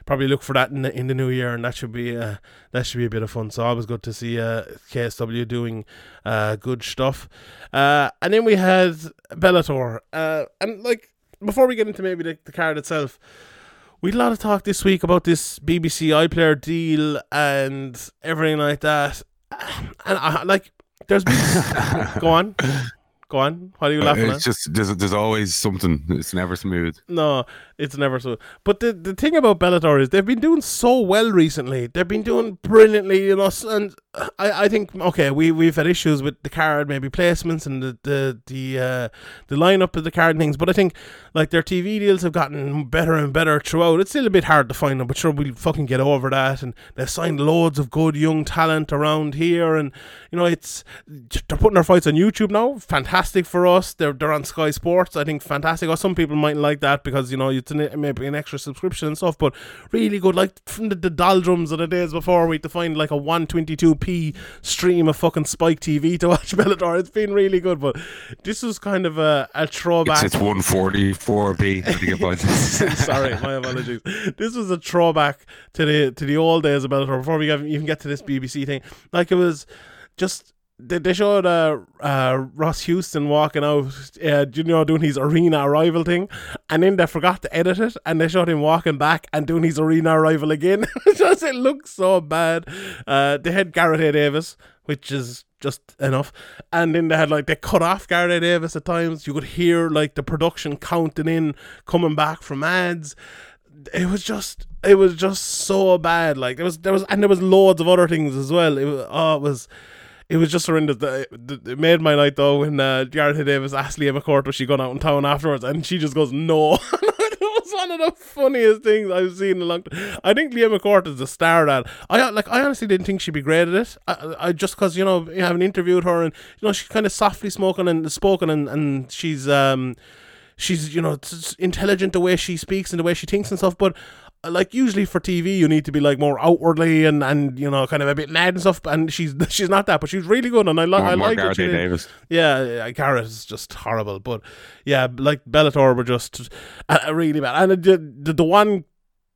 probably look for that in the, in the new year, and that should be uh, that should be a bit of fun. So always good to see uh, KSW doing uh, good stuff. Uh, and then we had Bellator, uh, and like before we get into maybe the, the card itself, we had a lot of talk this week about this BBC iPlayer deal and everything like that. And I, like, there's been. go on. Go on. Why are you laughing it's at? just there's there's always something. It's never smooth. No, it's never so. But the the thing about Bellator is they've been doing so well recently. They've been doing brilliantly, you know. And I, I think okay, we we've had issues with the card, maybe placements and the the the uh, the lineup of the card and things. But I think like their TV deals have gotten better and better throughout. It's still a bit hard to find them, but sure we'll fucking get over that. And they've signed loads of good young talent around here, and you know it's they're putting their fights on YouTube now. Fantastic for us. They're they're on Sky Sports. I think fantastic. Or some people might like that because you know it's an, maybe an extra subscription and stuff, but really good. Like from the, the doldrums of the days before, we had to find like a one twenty two p stream of fucking Spike TV to watch Bellator. It's been really good, but this was kind of a, a throwback. It's, it's 144p. Sorry, my apologies. This was a throwback to the to the old days of Bellator before we even get to this BBC thing. Like it was just they, showed uh, uh, Ross Houston walking out, uh, you know, doing his arena arrival thing, and then they forgot to edit it, and they showed him walking back and doing his arena arrival again. just it looks so bad. Uh, they had Gareth A. Davis, which is just enough, and then they had like they cut off A. Davis at times. You could hear like the production counting in, coming back from ads. It was just it was just so bad. Like there was there was and there was loads of other things as well. It was oh it was it was just horrendous. It made my night though when uh, Gareth Davis asked Leah McCourt was she going out in town afterwards, and she just goes no. one of the funniest things I've seen in a long time. I think Leah McCourt is the star at. I like. I honestly didn't think she'd be great at it. I, I just because you know haven't interviewed her and you know she's kind of softly smoking and spoken and and she's um she's you know intelligent the way she speaks and the way she thinks and stuff but like usually for TV you need to be like more outwardly and and you know kind of a bit mad and stuff and she's she's not that but she's really good and I, li- I like what she Davis. Yeah, Gareth is just horrible but yeah like Bellator were just uh, really bad. And the, the, the one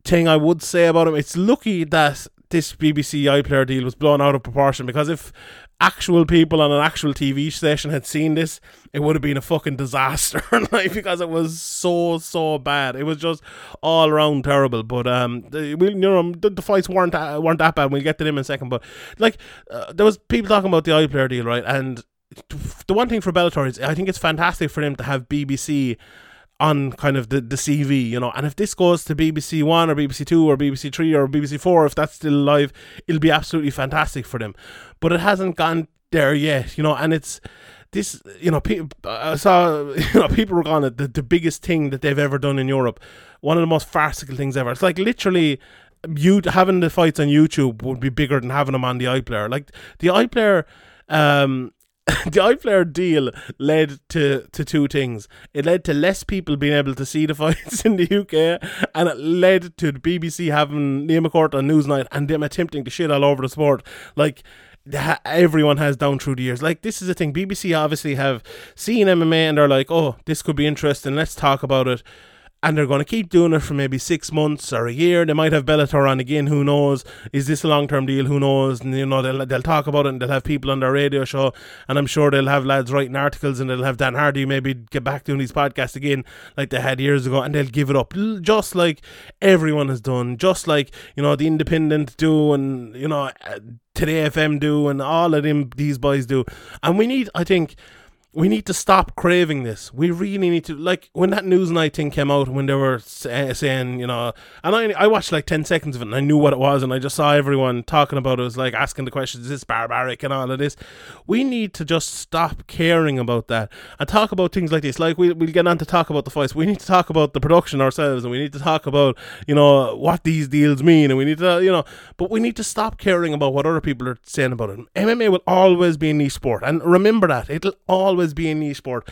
thing I would say about him it's lucky that this BBC iPlayer deal was blown out of proportion because if actual people on an actual TV station had seen this, it would have been a fucking disaster, like because it was so so bad. It was just all around terrible. But um, the, we, you know, the, the fights weren't uh, weren't that bad. We'll get to them in a second. But like, uh, there was people talking about the iPlayer deal, right? And the one thing for Bellator is, I think it's fantastic for them to have BBC on kind of the, the CV, you know. And if this goes to BBC One or BBC Two or BBC Three or BBC Four, if that's still live, it'll be absolutely fantastic for them. But it hasn't gone there yet, you know. And it's this, you know. I saw, you know, people were going at the, the biggest thing that they've ever done in Europe, one of the most farcical things ever. It's like literally. You having the fights on YouTube would be bigger than having them on the iPlayer. Like the iPlayer, um, the iPlayer deal led to, to two things. It led to less people being able to see the fights in the UK, and it led to the BBC having Leah McCourt on Newsnight and them attempting to shit all over the sport. Like, everyone has down through the years. Like, this is the thing. BBC obviously have seen MMA and they're like, oh, this could be interesting. Let's talk about it and they're going to keep doing it for maybe six months or a year. They might have Bellator on again. Who knows? Is this a long term deal? Who knows? And you know they'll they'll talk about it and they'll have people on their radio show, and I'm sure they'll have lads writing articles and they'll have Dan Hardy maybe get back doing these podcasts again like they had years ago, and they'll give it up just like everyone has done, just like you know the Independent do, and you know uh, Today FM do, and all of them these boys do, and we need, I think we need to stop craving this. We really need to like when that Newsnight thing came out when they were say, saying, you know, and I I watched like ten seconds of it and I knew what it was and I just saw everyone talking about it. it was like asking the questions, is this barbaric and all of this. We need to just stop caring about that and talk about things like this. Like we we'll get on to talk about the fights. We need to talk about the production ourselves and we need to talk about you know what these deals mean and we need to you know, but we need to stop caring about what other people are saying about it. MMA will always be a niche sport and remember that it'll always always be an niche sport.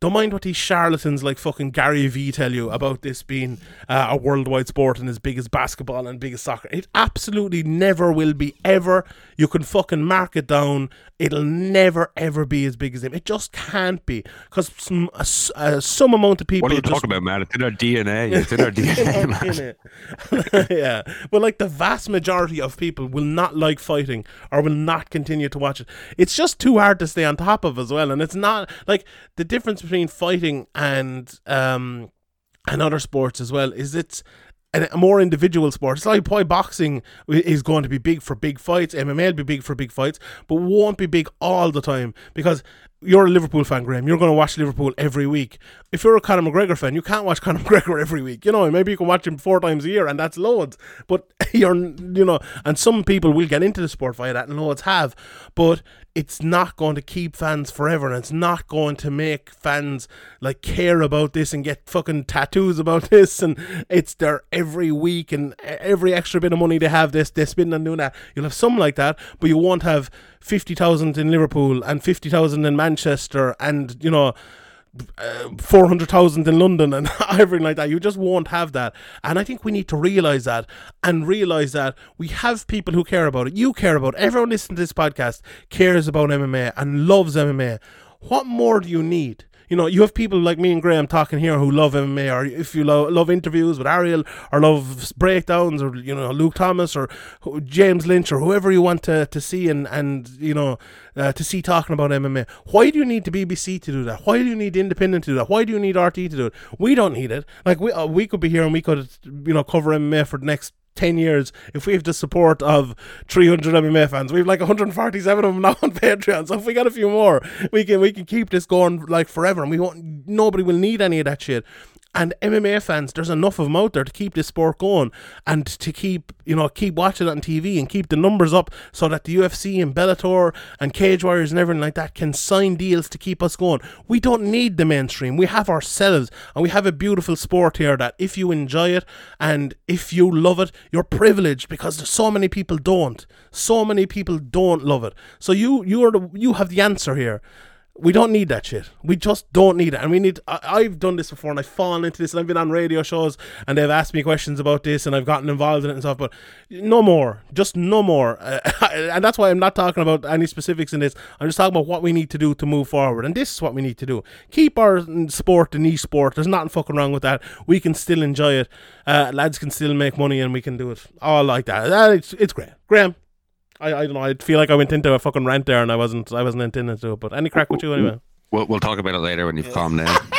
Don't mind what these charlatans like fucking Gary Vee tell you about this being uh, a worldwide sport and as big as basketball and big as soccer. It absolutely never will be ever. You can fucking mark it down. It'll never ever be as big as them. It just can't be because some uh, uh, some amount of people. What are you talking about, man? It's in our DNA. It's in our DNA. yeah, but like the vast majority of people will not like fighting or will not continue to watch it. It's just too hard to stay on top of as well, and it's not like the difference between fighting and um and other sports as well is it's a more individual sport. It's like why boxing is going to be big for big fights, MMA will be big for big fights, but won't be big all the time because you're a Liverpool fan, Graham. You're going to watch Liverpool every week. If you're a Conor McGregor fan, you can't watch Conor McGregor every week. You know, maybe you can watch him four times a year, and that's loads. But you're, you know, and some people will get into the sport via that, and loads have. But it's not going to keep fans forever, and it's not going to make fans like care about this and get fucking tattoos about this. And it's there every week, and every extra bit of money they have, this they spend on doing that. You'll have some like that, but you won't have fifty thousand in Liverpool and fifty thousand in Manchester, and you know. Uh, 400,000 in London and everything like that. You just won't have that. And I think we need to realize that and realize that we have people who care about it. You care about it. Everyone listening to this podcast cares about MMA and loves MMA. What more do you need? You know, you have people like me and Graham talking here who love MMA, or if you lo- love interviews with Ariel, or love breakdowns, or you know, Luke Thomas, or James Lynch, or whoever you want to, to see and and you know uh, to see talking about MMA. Why do you need the BBC to do that? Why do you need Independent to do that? Why do you need RT to do it? We don't need it. Like we uh, we could be here and we could you know cover MMA for the next 10 years, if we have the support of 300 MMA fans, we have like 147 of them now on Patreon. So if we got a few more, we can we can keep this going like forever, and we won't. Nobody will need any of that shit and MMA fans, there's enough of them out there to keep this sport going and to keep, you know, keep watching it on TV and keep the numbers up so that the UFC and Bellator and Cage Warriors and everything like that can sign deals to keep us going. We don't need the mainstream. We have ourselves and we have a beautiful sport here that if you enjoy it and if you love it, you're privileged because so many people don't. So many people don't love it. So you you are the, you have the answer here. We don't need that shit. We just don't need it. And we need. I, have done this before and I've fallen into this and I've been on radio shows and they've asked me questions about this and I've gotten involved in it and stuff, but no more. Just no more. Uh, and that's why I'm not talking about any specifics in this. I'm just talking about what we need to do to move forward. And this is what we need to do. Keep our sport the niche sport. There's nothing fucking wrong with that. We can still enjoy it. Uh, lads can still make money and we can do it all like that. Uh, it's, it's great. Graham, I, I don't know. I feel like I went into a fucking rant there, and I wasn't. I wasn't intending to. But any crack with you anyway. We'll we'll talk about it later when you've calmed down.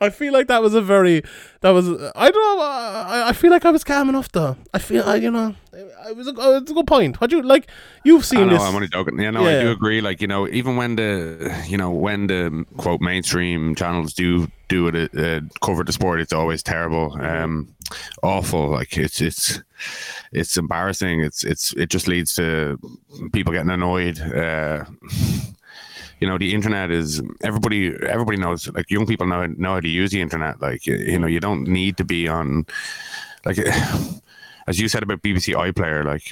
I feel like that was a very that was I don't know I, I feel like I was calm enough though I feel I you know it was a, it was a good point what you like you've seen I know, this I'm only joking yeah no yeah. I do agree like you know even when the you know when the quote mainstream channels do do it uh, cover the sport it's always terrible um awful like it's it's it's embarrassing. It's it's it just leads to people getting annoyed. Uh you know the internet is everybody everybody knows like young people know know how to use the internet. Like you know you don't need to be on like as you said about BBC iPlayer like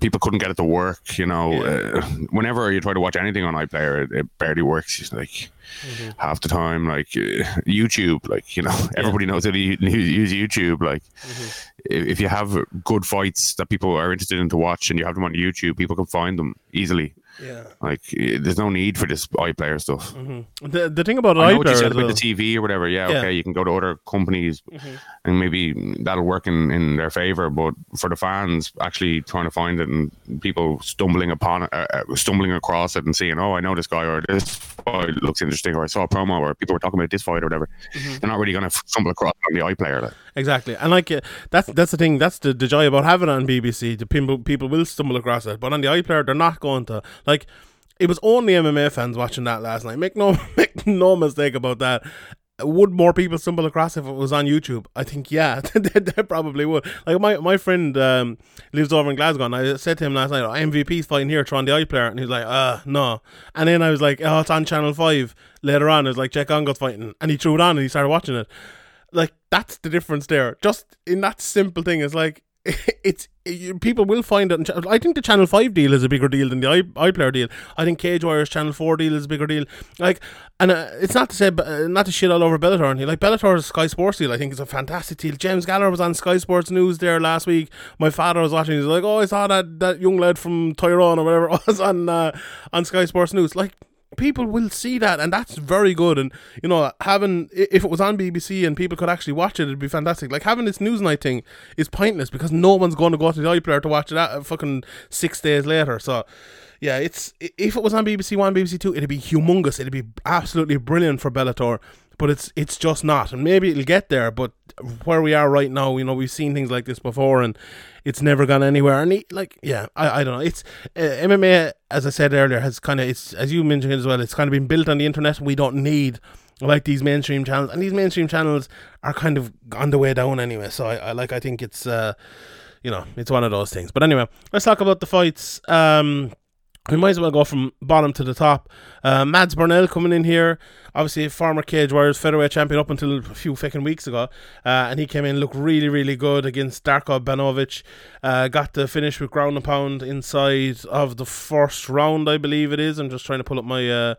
people couldn't get it to work you know yeah. uh, whenever you try to watch anything on iPlayer it, it barely works it's like mm-hmm. half the time like uh, YouTube like you know everybody yeah. knows how to use YouTube like mm-hmm. if, if you have good fights that people are interested in to watch and you have them on YouTube people can find them easily Yeah. Like, there's no need for this iPlayer stuff. Mm-hmm. The the thing about I iPlayer what you said well, about the TV or whatever. Yeah, Yeah. okay, you can go to other companies Mm-hmm. and maybe that'll work in, in their favor. But for the fans, actually trying to find it and people stumbling upon it, uh, uh, stumbling across it and seeing, oh, I know this guy or this fight looks interesting or I saw a promo or people were talking about this fight or whatever. Mm-hmm. They're not really going to stumble across on the iPlayer. Like. Exactly, and like uh, that's that's the thing. That's the, the joy about having it on BBC. The people people will stumble across it, but on the iPlayer, they're not going to. Like, it was only MMA fans watching that last night. Make no make no mistake about that. Would more people stumble across if it was on YouTube? I think yeah, they, they probably would. Like my my friend um, lives over in Glasgow, and I said to him last night, oh, "MVP's fighting here, trying the iPlayer," and he's like, "Uh, no." And then I was like, "Oh, it's on Channel 5 Later on, it was like Cheick Kongo's fighting, and he threw it on and he started watching it like that's the difference there. Just in that simple thing, it's like it's you, people will find it. Cha- I think the Channel Five deal is a bigger deal than the i iPlayer deal. I think Cage Warriors Channel Four deal is a bigger deal. Like, and uh, it's not to say, uh, not to shit all over Bellator. And like Bellator's Sky Sports deal, I think is a fantastic deal. James Gallagher was on Sky Sports News there last week. My father was watching. He's like, "Oh, I saw that that young lad from Tyrone or whatever was on uh, on Sky Sports News." Like people will see that and that's very good. And you know having if it was on BBC and people could actually watch it it'd be fantastic. Like having this news night thing is pointless because no one's going to go to the iPlayer to watch it at, fucking six days later. So yeah it's if it was on BBC One BBC Two it'd be humongous. It'd be absolutely brilliant for Bellator but it's it's just not. And maybe it'll get there but where we are right now you know we've seen things like this before and it's never gone anywhere. And it, like yeah I, I don't know. It's uh, MMA as I said earlier has kind of it's as you mentioned as well it's kind of been built on the internet. We don't need like these mainstream channels. And these mainstream channels are kind of on the way down anyway. So I, I like I think it's uh you know it's one of those things. But anyway let's talk about the fights. Um we might as well go from bottom to the top. Uh, Mads Burnell coming in here, obviously former Cage Warriors featherweight champion up until a few fucking weeks ago, uh, and he came in looked really really good against Darko Banovic. Uh, got the finish with ground and pound inside of the first round, I believe it is. I'm just trying to pull up my.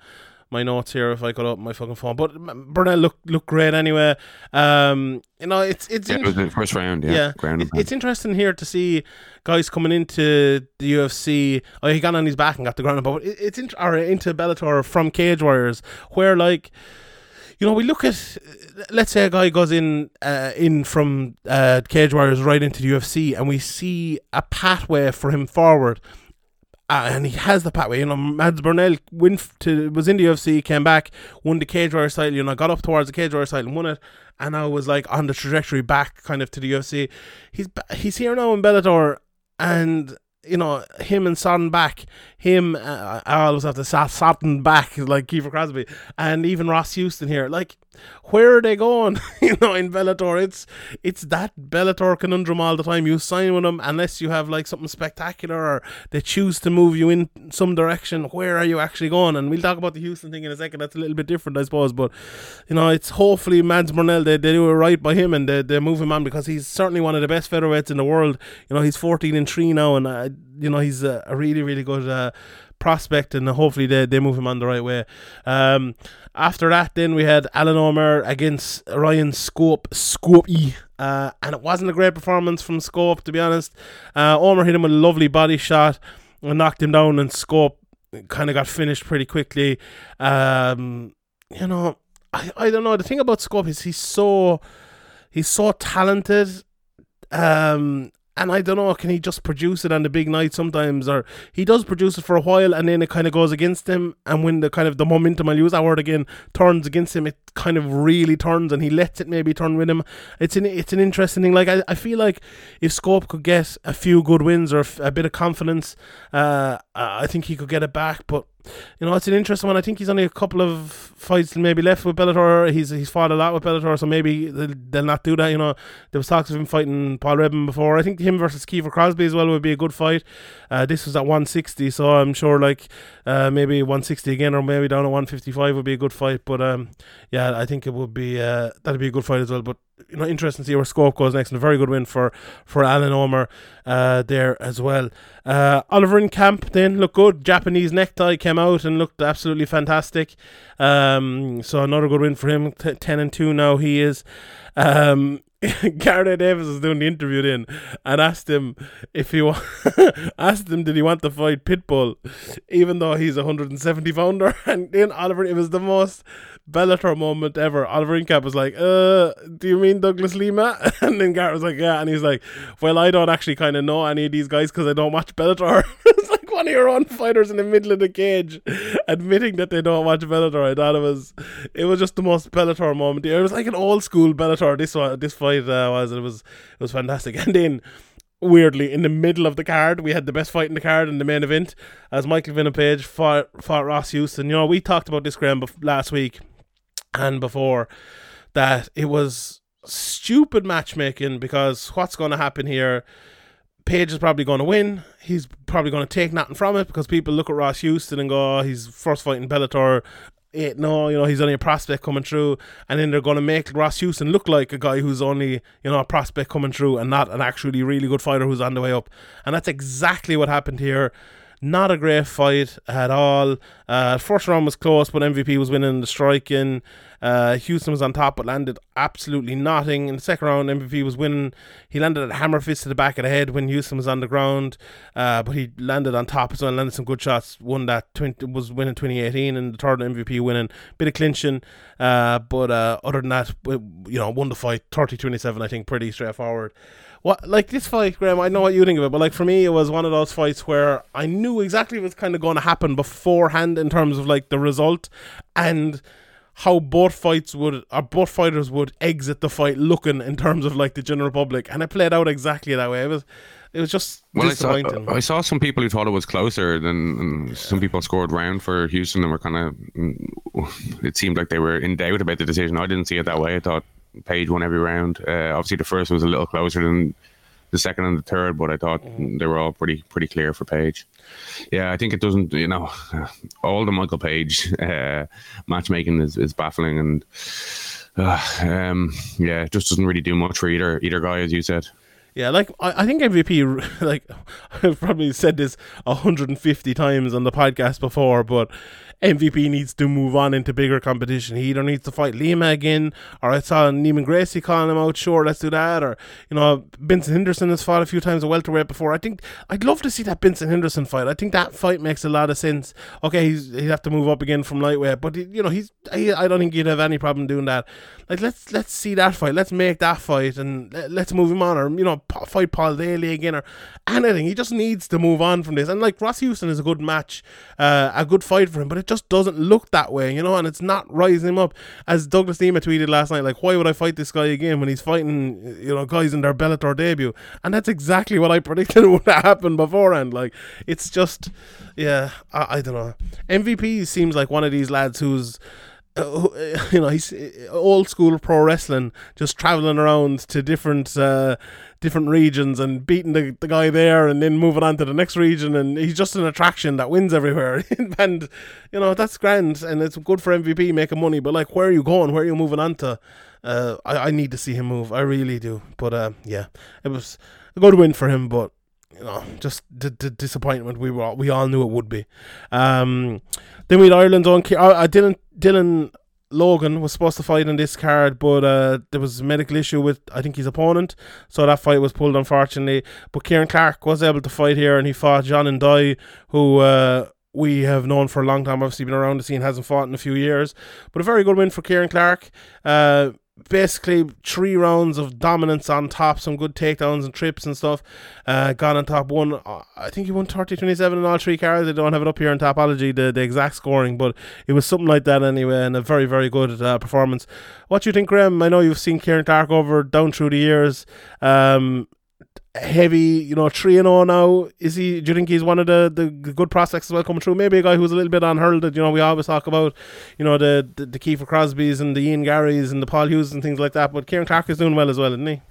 My notes here if I could open my fucking phone. But Burnell looked looked great anyway. Um, you know, it's it's Yeah, in- it was the first round. Yeah, yeah, it- it's interesting here to see guys coming into the UFC. Oh, he got on his back and got the ground, but it, it's int- or into Bellator from Cage Warriors, where like. You know, we look at, let's say a guy goes in, uh, in from uh, Cage Warriors right into the UFC, and we see a pathway for him forward, uh, and he has the pathway. You know, Mads Burnell went to was in the UFC, came back, won the Cage Warriors title. You know, got up towards the Cage Warriors title, and won it, and I was like on the trajectory back, kind of to the UFC. He's he's here now in Bellator, and you know him and Sutton back, him uh, I always have to Sutton back like Kiefer Crosbie, and even Ross Houston here. Like, where are they going? you know, in Bellator, it's it's that Bellator conundrum all the time. You sign with them unless you have like something spectacular, or they choose to move you in some direction. Where are you actually going? And we'll talk about the Houston thing in a second. That's a little bit different, I suppose. But you know, it's hopefully Mads Burnell they, they do it right by him and they, they move him on because he's certainly one of the best featherweights in the world. You know, he's 14 and three now, and uh, you know he's a, a really really good. Uh, prospect and hopefully they, they move him on the right way. Um after that then we had Alan Omer against Ryan Scope Scope E uh, and it wasn't a great performance from Scope to be honest. Uh, Omer hit him with a lovely body shot and knocked him down and Scope kind of got finished pretty quickly. Um you know I, I don't know. The thing about Scope is he's so he's so talented. Um and I don't know, can he just produce it on the big night sometimes, or he does produce it for a while, and then it kind of goes against him, and when the kind of the momentum, I'll use that word again, turns against him, it kind of really turns, and he lets it maybe turn with him. It's an it's an interesting thing. Like I, I feel like if Scope could get a few good wins or a, bit of confidence, uh, I think he could get it back. But you know, it's an interesting one. I think he's only a couple of fights maybe left with Bellator. He's he's fought a lot with Bellator, so maybe they'll, they'll not do that. You know, there was talks of him fighting Paul Redman before. I think him versus Kiefer Crosbie as well would be a good fight. Uh, this was at 160, so I'm sure like uh, maybe 160 again, or maybe down at 155 would be a good fight. But um, yeah, I think it would be uh, that'd be a good fight as well. But you know, interesting to see where Scope goes next, and a very good win for for Alan Omer uh, there as well. Uh, Oliver Enkamp then looked good. Japanese necktie came out and looked absolutely fantastic. Um, so another good win for him. T- Ten and two now he is. Um, Gareth Davis was doing the interview then and asked him if he wa- asked him did he want to fight Pitbull, even though he's a 170 pounder. And then Oliver, it was the most Bellator moment ever. Oliver Enkamp was like, uh, do you mean Douglas Lima? And then Gareth was like, yeah. And he's like, well, I don't actually kind of know any of these guys because I don't watch Bellator. One of your own fighters in the middle of the cage admitting that they don't watch Bellator. I thought it was, it was just the most Bellator moment. It was like an old school Bellator. This one, this fight uh, was, it was, it was fantastic. And then weirdly in the middle of the card we had the best fight in the card in the main event as Michael Venom Page fought, fought Ross Houston you know we talked about this Graham last week and before that it was stupid matchmaking because what's going to happen here? Page is probably going to win. He's probably going to take nothing from it because people look at Ross Houston and go, oh, he's first fighting Bellator. Eight, no, you know, he's only a prospect coming through, and then they're going to make Ross Houston look like a guy who's only, you know, a prospect coming through and not an actually really good fighter who's on the way up. And that's exactly what happened here. Not a great fight at all. Uh, first round was close, but MVP was winning the striking. Uh, Houston was on top, but landed absolutely nothing. In the second round, MVP was winning. He landed a hammer fist to the back of the head when Houston was on the ground, uh, but he landed on top as well. Landed some good shots. Won that 20, was winning 2018, and the third MVP winning. Bit of clinching, uh, but uh, other than that, you know, won the fight 30-27. I think pretty straightforward what like this fight, Graham, I know what you think of it, but like for me, it was one of those fights where I knew exactly what was kind of going to happen beforehand in terms of like the result and how both fights would or both fighters would exit the fight looking in terms of like the general public, and it played out exactly that way. It was it was just well, disappointing. I saw, I saw some people who thought it was closer than some people scored round for Houston and were kind of. Mm, it seemed like they were in doubt about the decision. I didn't see it that way. I thought Page won every round. Uh, obviously, the first was a little closer than the second and the third, but I thought mm. they were all pretty pretty clear for Page. Yeah, I think it doesn't. You know, all the Michael Page uh, matchmaking is, is baffling, and uh, um, yeah, it just doesn't really do much for either either guy, as you said. Yeah, like I, I think MVP, like I've probably said this 150 times on the podcast before, but MVP needs to move on into bigger competition. He either needs to fight Lima again, or I saw Neiman Gracie calling him out, sure, let's do that. Or, you know, Benson Henderson has fought a few times a welterweight before. I think I'd love to see that Benson Henderson fight. I think that fight makes a lot of sense. Okay, he's, he'd have to move up again from lightweight, but, you know, he's I, I don't think he'd have any problem doing that. Like, let's let's see that fight. Let's make that fight and let's move him on. Or, you know, fight Paul Daley again or anything. He just needs to move on from this. And, like, Ross Houston is a good match, uh, a good fight for him, but it just doesn't look that way, you know, and it's not rising him up. As Douglas Lima tweeted last night, like, why would I fight this guy again when he's fighting, you know, guys in their Bellator debut? And that's exactly what I predicted would happen beforehand. Like, it's just, yeah, I, I don't know. MVP seems like one of these lads who's uh, you know, he's uh, old school pro wrestling, just traveling around to different uh, different regions and beating the, the guy there, and then moving on to the next region, and he's just an attraction that wins everywhere. and you know that's grand, and it's good for MVP making money. But like, where are you going? Where are you moving on to? Uh, I I need to see him move. I really do. But uh, yeah, it was a good win for him, but you know, just the, the disappointment we were we all knew it would be. Um, then we had Ireland's own. I, I didn't Dylan Logan was supposed to fight in this card, but uh, there was a medical issue with I think his opponent, so that fight was pulled unfortunately. But Kieran Clark was able to fight here, and he fought John N'Dai, who uh, we have known for a long time. Obviously, been around the scene, hasn't fought in a few years, but a very good win for Kieran Clark. Uh, basically three rounds of dominance on top, some good takedowns and trips and stuff. Uh, got on top one. Uh, I think he won 30 27 in all three cards. I don't have it up here in Tapology, the, the exact scoring, but it was something like that anyway, and a very, very good uh, performance. What do you think, Graham? I know you've seen Kieran Clark over down through the years. Um, heavy, you know, 3 and 0 now. Is he, do you think he's one of the, the good prospects as well coming through? Maybe a guy who's a little bit unheralded. You know, we always talk about, you know, the, the, the Kiefer Crosbies and the Ian Garrys and the Paul Hughes and things like that. But Kieran Clark is doing well as well, isn't he?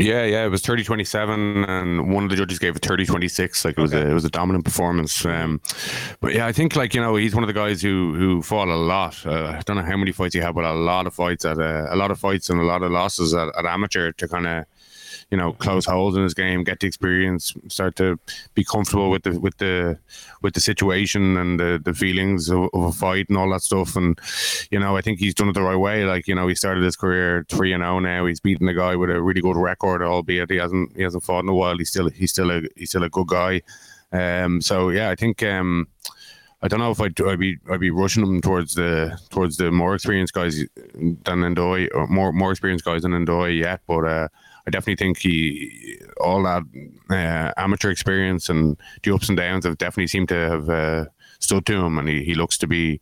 Yeah, yeah, it was 30-27 and one of the judges gave it 30-26 like it was okay. a it was a dominant performance. Um, but yeah, I think like, you know, he's one of the guys who who fought a lot. Uh, I don't know how many fights he had, but a lot of fights at uh, a lot of fights and a lot of losses at, at amateur to kind of you know, close holes in his game, get the experience, start to be comfortable with the with the with the situation and the, the feelings of, of a fight and all that stuff. And you know, I think he's done it the right way. Like you know, he started his career three and zero oh now. He's beaten a guy with a really good record, albeit he hasn't he hasn't fought in a while. He's still he's still a he's still a good guy. Um, so yeah, I think um, I don't know if I'd, I'd, be I'd be rushing them towards the towards the more experienced guys than Ndoye or more more experienced guys than Ndoye yet, but uh, I definitely think he all that uh, amateur experience and the ups and downs have definitely seemed to have uh, stood to him, and he, he looks to be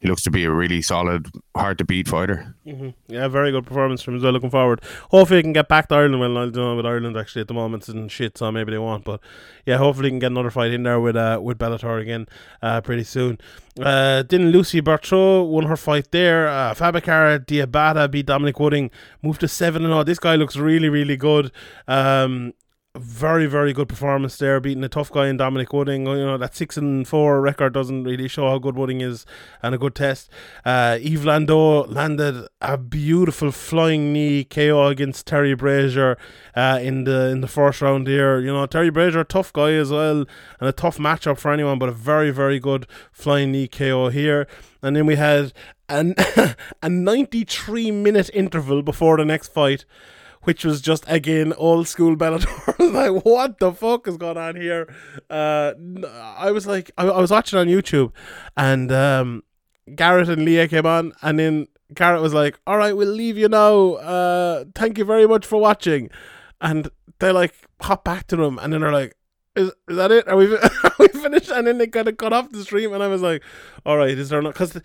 he looks to be a really solid, hard to beat fighter. Mm-hmm. Yeah, very good performance from him. So looking forward. Hopefully, he can get back to Ireland. Well, I don't know with Ireland actually at the moment and shit, so maybe they won't. But yeah, hopefully, he can get another fight in there with uh, with Bellator again uh, pretty soon. Uh, didn't Lucy Bertrand won her fight there? Uh, Fabricara Diabata beat Dominic Wooding, moved to seven and all. This guy looks really, really good. Um, very very good performance there, beating a tough guy in Dominic Wooding. You know that six and four record doesn't really show how good Wooding is, and a good test. Uh, Yves Landu landed a beautiful flying knee KO against Terry Brazier uh, in the in the first round here. You know Terry Brazier, tough guy as well, and a tough matchup for anyone, but a very very good flying knee KO here. And then we had an a 93 minute interval before the next fight which was just again old school Bellator. like, what the fuck is going on here? Uh, I was like, I, I was watching on YouTube, and um, Gareth and Leah came on, and then Gareth was like, "All right, we'll leave you now. Uh, thank you very much for watching," and they like hop back to them, and then they're like, is, is that it? Are we, finished? And then they kind of cut off the stream, and I was like, all right, is there not? Because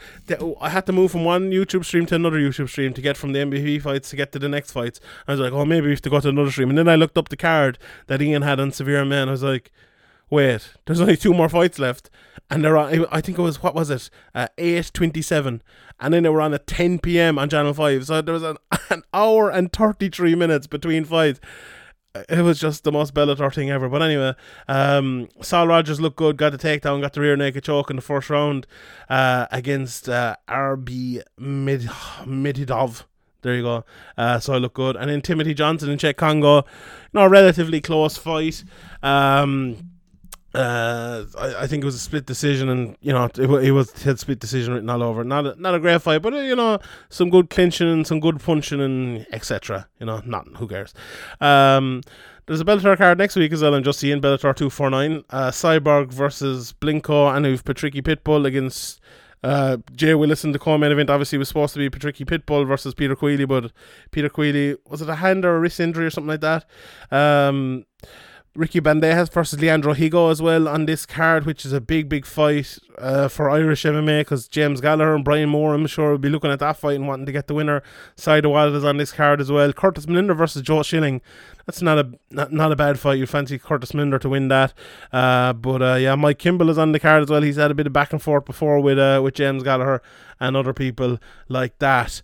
I had to move from one YouTube stream to another YouTube stream to get from the MVP fights to get to the next fights. I was like, oh, maybe we have to go to another stream. And then I looked up the card that Ian had on Severe Man. I was like, wait, there's only two more fights left. And they're on, I think it was, what was it? Uh, 8.27. And then they were on at 10 p.m. on Channel 5. So there was an, an hour and 33 minutes between fights it was just the most Bellator thing ever. But anyway, um, Saul Rogers looked good, got the takedown, got the rear naked choke in the first round uh, against uh, RB Mid- Mididov. There you go. Uh, so I look good. And then Timothy Johnson and Cheick Kongo, you know, relatively close fight. Um, uh, I, I, think it was a split decision, and you know it, it was had split decision written all over. Not a, not a great fight, but uh, you know some good clinching and some good punching and etc. You know, not who cares. Um, there's a Bellator card next week as well. I'm just seeing Bellator two four nine. Uh, Cyborg versus Blencowe, and we've Patricky Pitbull against. Uh, Jay Willison, the co-main event, obviously was supposed to be Patricky Pitbull versus Peter Queally, but Peter Queally was it a hand or a wrist injury or something like that? Um, Ricky Bandejas versus Leandro Higo as well on this card, which is a big, big fight uh, for Irish MMA because James Gallagher and Brian Moore, I'm sure, will be looking at that fight and wanting to get the winner. Side Wild is on this card as well. Curtis Millender versus Joe Schilling. That's not a not, not a bad fight. You fancy Curtis Millender to win that. Uh, but uh, yeah, Mike Kimbel is on the card as well. He's had a bit of back and forth before with uh, with James Gallagher and other people like that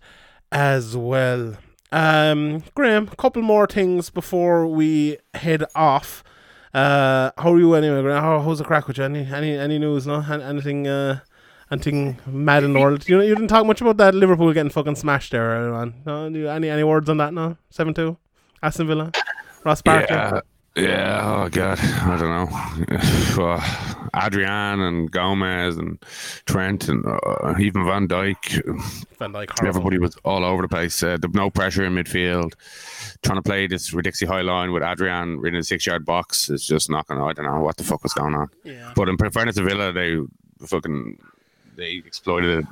as well. Um, Graham, a couple more things before we head off. Uh, how are you anyway, Graham? How, how's the crack with you? Any any any news? No, anything? Uh, anything mad in the world? You know, you didn't talk much about that Liverpool getting fucking smashed there, man. No, any any words on that? No, seven two, Aston Villa, Ross Barkley. Yeah. Yeah, oh god, I don't know. Uh, Adrian and Gomez and Trent and uh, even Van Dijk. Van Dijk, everybody was all over the place. Uh, there's no pressure in midfield. Trying to play this ridiculously high line with Adrian in a six-yard box is just not going to. I don't know what the fuck was going on. Yeah. But in fairness to Villa, they fucking they exploited it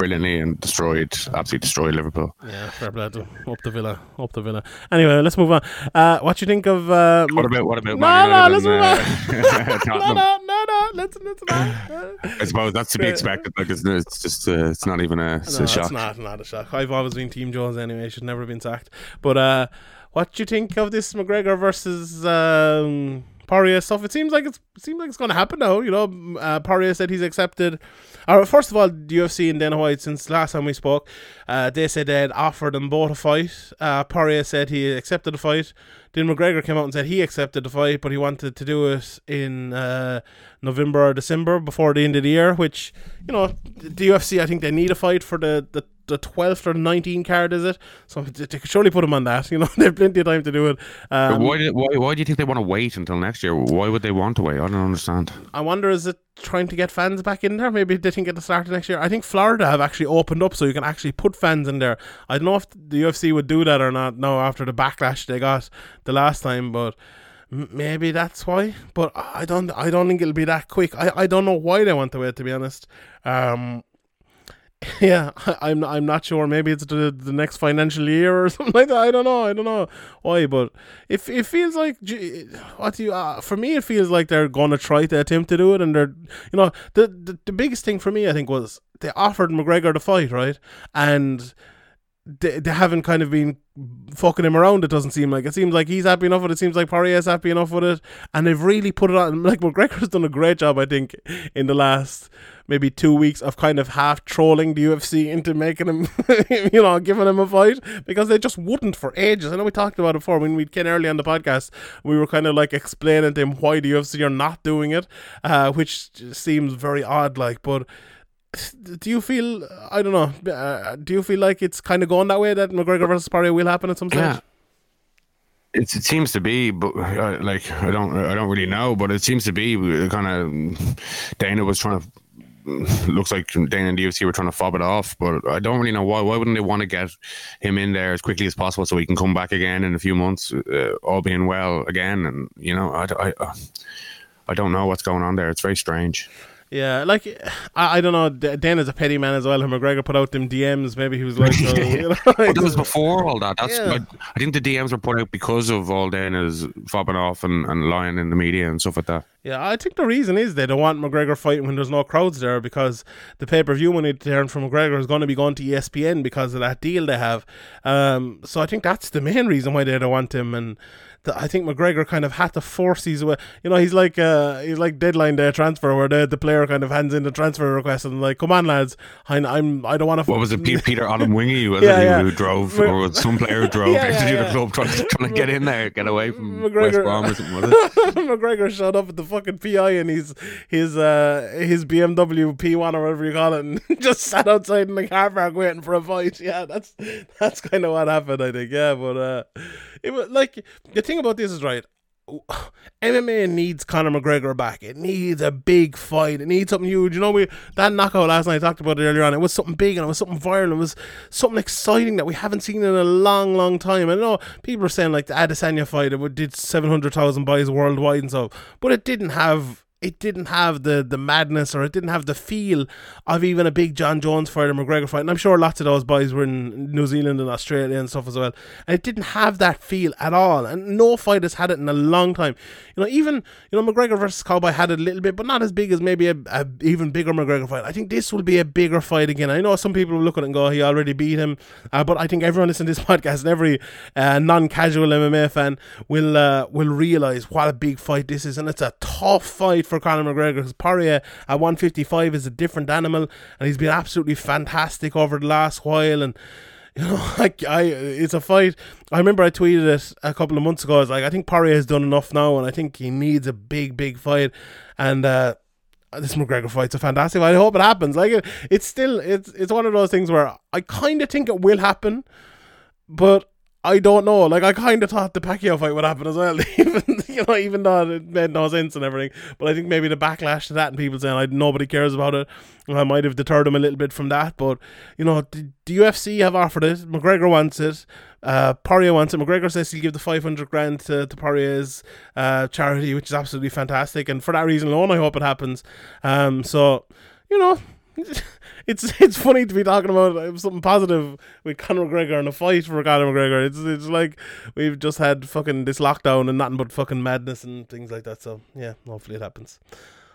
brilliantly and destroyed, absolutely destroyed Liverpool. Yeah, fair play to up the Villa, up the Villa. Anyway, let's move on. Uh, what do you think of? Uh, what about what about? No, no, let's move on. no, no, no, no, let's let's not. I suppose that's to be expected. Like it's, it's just uh, it's not even a, it's no, a shock. It's not not a shock. I've always been Team Jones anyway. Should never have been sacked. But uh, what do you think of this McGregor versus? Um, Poirier stuff. It seems like it's it seems like it's going to happen now. You know, uh, Poirier said he's accepted. Uh, first of all, the UFC and Dana White, since last time we spoke, uh, they said they had offered them both a fight. Uh, Poirier said he accepted the fight. Then McGregor came out and said he accepted the fight, but he wanted to do it in uh, November or December before the end of the year. Which you know, the UFC I think they need a fight for the the the 12th or 19th card, is it? So they could surely put him on that. You know, they have plenty of time to do it. Um, why, did, why, why do you think they want to wait until next year? Why would they want to wait? I don't understand. I wonder, is it trying to get fans back in there? Maybe they think at the start of next year. I think Florida have actually opened up so you can actually put fans in there. I don't know if the UFC would do that or not now after the backlash they got the last time, but maybe that's why but i don't i don't think it'll be that quick i i don't know why they want to wait to be honest um yeah, I'm I'm not sure. Maybe it's the the next financial year or something like that. I don't know. I don't know why, but if it, it feels like what you uh, for me, it feels like they're gonna try to attempt to do it, and they're you know the, the the biggest thing for me, I think, was they offered McGregor the fight, right, and they, they haven't kind of been fucking him around. It doesn't seem like it seems like he's happy enough with it. it seems like Poirier's happy enough with it, and they've really put it on. Like McGregor's done a great job, I think, in the last maybe two weeks of kind of half trolling the UFC into making him, you know, giving him a fight because they just wouldn't for ages. I know we talked about it before when we came early on the podcast. We were kind of like explaining to him why the UFC are not doing it, uh, which seems very odd, like, but do you feel I don't know? Uh, do you feel like it's kind of going that way that McGregor versus Poirier will happen at some stage? Yeah. It's, it seems to be, but uh, like I don't, I don't really know, but it seems to be kind of Dana was trying to. Looks like Dana and UFC were trying to fob it off, but I don't really know why. Why wouldn't they want to get him in there as quickly as possible so he can come back again in a few months, uh, all being well again? And you know, I, I, I don't know what's going on there. It's very strange. Yeah, like I, I don't know. Dan is a petty man as well. And McGregor put out them DMs. Maybe he was like, oh, you know, but it was before all that. That's yeah. I, I, think the DMs were put out because of all Dana's fobbing off and, and lying in the media and stuff like that. Yeah, I think the reason is they don't want McGregor fighting when there's no crowds there because the pay per view money to earn from McGregor is going to be going to ESPN because of that deal they have. Um, so I think that's the main reason why they don't want him and. I think McGregor kind of had to force his way. You know, he's like uh, he's like deadline day transfer where the, the player kind of hands in the transfer request and like, come on lads, I, I'm I don't want to. What was it, Peter Odemwingie? Was yeah, it yeah. who drove or some player who drove yeah, into yeah, the club trying, trying to get in there, get away from McGregor, West Brom or something? Was it? McGregor showed up at the fucking PI and he's his uh his BMW P1 or whatever you call it, and just sat outside in the car park waiting for a fight. Yeah, that's that's kind of what happened, I think. Yeah, but uh, it was like the thing about this is right. MMA needs Conor McGregor back. It needs a big fight. It needs something huge. You know, we that knockout last night. I talked about it earlier on. It was something big and it was something viral. It was something exciting that we haven't seen in a long, long time. I know people are saying like the Adesanya fight. It did seven hundred thousand buys worldwide and stuff, but it didn't have it didn't have the the madness or it didn't have the feel of even a big Jon Jones fight or McGregor fight. And I'm sure lots of those boys were in New Zealand and Australia and stuff as well. And it didn't have that feel at all. And no fight has had it in a long time. You know, even you know McGregor versus Cowboy had it a little bit, but not as big as maybe a, a even bigger McGregor fight. I think this will be a bigger fight again. I know some people will look at it and go, he already beat him, uh, but I think everyone listening to this podcast and every uh, non-casual MMA fan will uh, will realize what a big fight this is, and it's a tough fight for Conor McGregor because Poirier at 155 is a different animal and he's been absolutely fantastic over the last while and you know, like I, it's a fight. I remember I tweeted it a couple of months ago. I was like, I think Poirier has done enough now, and I think he needs a big, big fight. And uh, this McGregor fight's a fantastic. Fight. I hope it happens. Like it, it's still, it's it's one of those things where I kind of think it will happen, but I don't know. Like I kind of thought the Pacquiao fight would happen as well, even you know, even though it made no sense and everything. But I think maybe the backlash to that and people saying like nobody cares about it, I might have deterred him a little bit from that. But you know, the, the UFC have offered it. McGregor wants it. Uh, Poirier wants it. McGregor says he'll give the five hundred grand to, to Poirier's uh, charity, which is absolutely fantastic. And for that reason alone, I hope it happens. Um, so you know. it's it's funny to be talking about something positive with Conor McGregor and a fight for Conor McGregor. It's it's like we've just had fucking this lockdown and nothing but fucking madness and things like that. So yeah, hopefully it happens.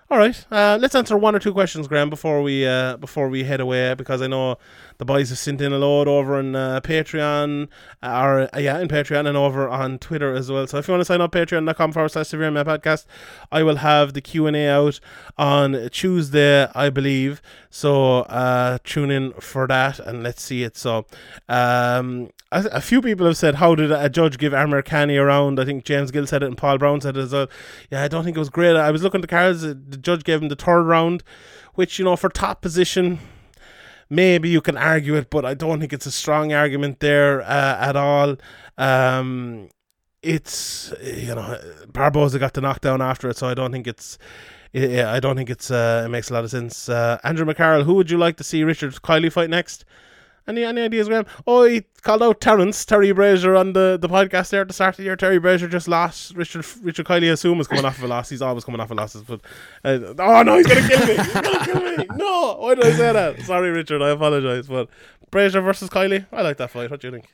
All right, uh, let's answer one or two questions, Graham, before we uh, before we head away, because I know the boys have sent in a load over on uh, Patreon, uh, or uh, yeah, in Patreon and over on Twitter as well. So if you want to sign up, patreon.com forward slash severe podcast, I will have the Q and A out on Tuesday, I believe. So uh, tune in for that and let's see it. So um, a, a few people have said, "How did a judge give Amirkhani around?" I think James Gill said it and Paul Brown said it as well. Yeah, I don't think it was great. I was looking at the cards. The judge gave him the third round, which you know for top position. Maybe you can argue it, but I don't think it's a strong argument there uh, at all. Um, it's you know Barboza got the knockdown after it, so I don't think it's yeah, I don't think it's uh, it makes a lot of sense. Uh, Andrew McCarroll, who would you like to see Richard Kiely fight next? Any any ideas, Graham? Oh, he called out Terence Terry Brazier on the, the podcast there at the start of the year. Terry Brazier just lost. Richard Richard Kiely assume is coming off of a loss. He's always coming off of losses, but uh, oh no, he's gonna kill me. He's gonna kill me. No, why did I say that? Sorry, Richard. I apologize. But Brazier versus Kiely, I like that fight. What do you think?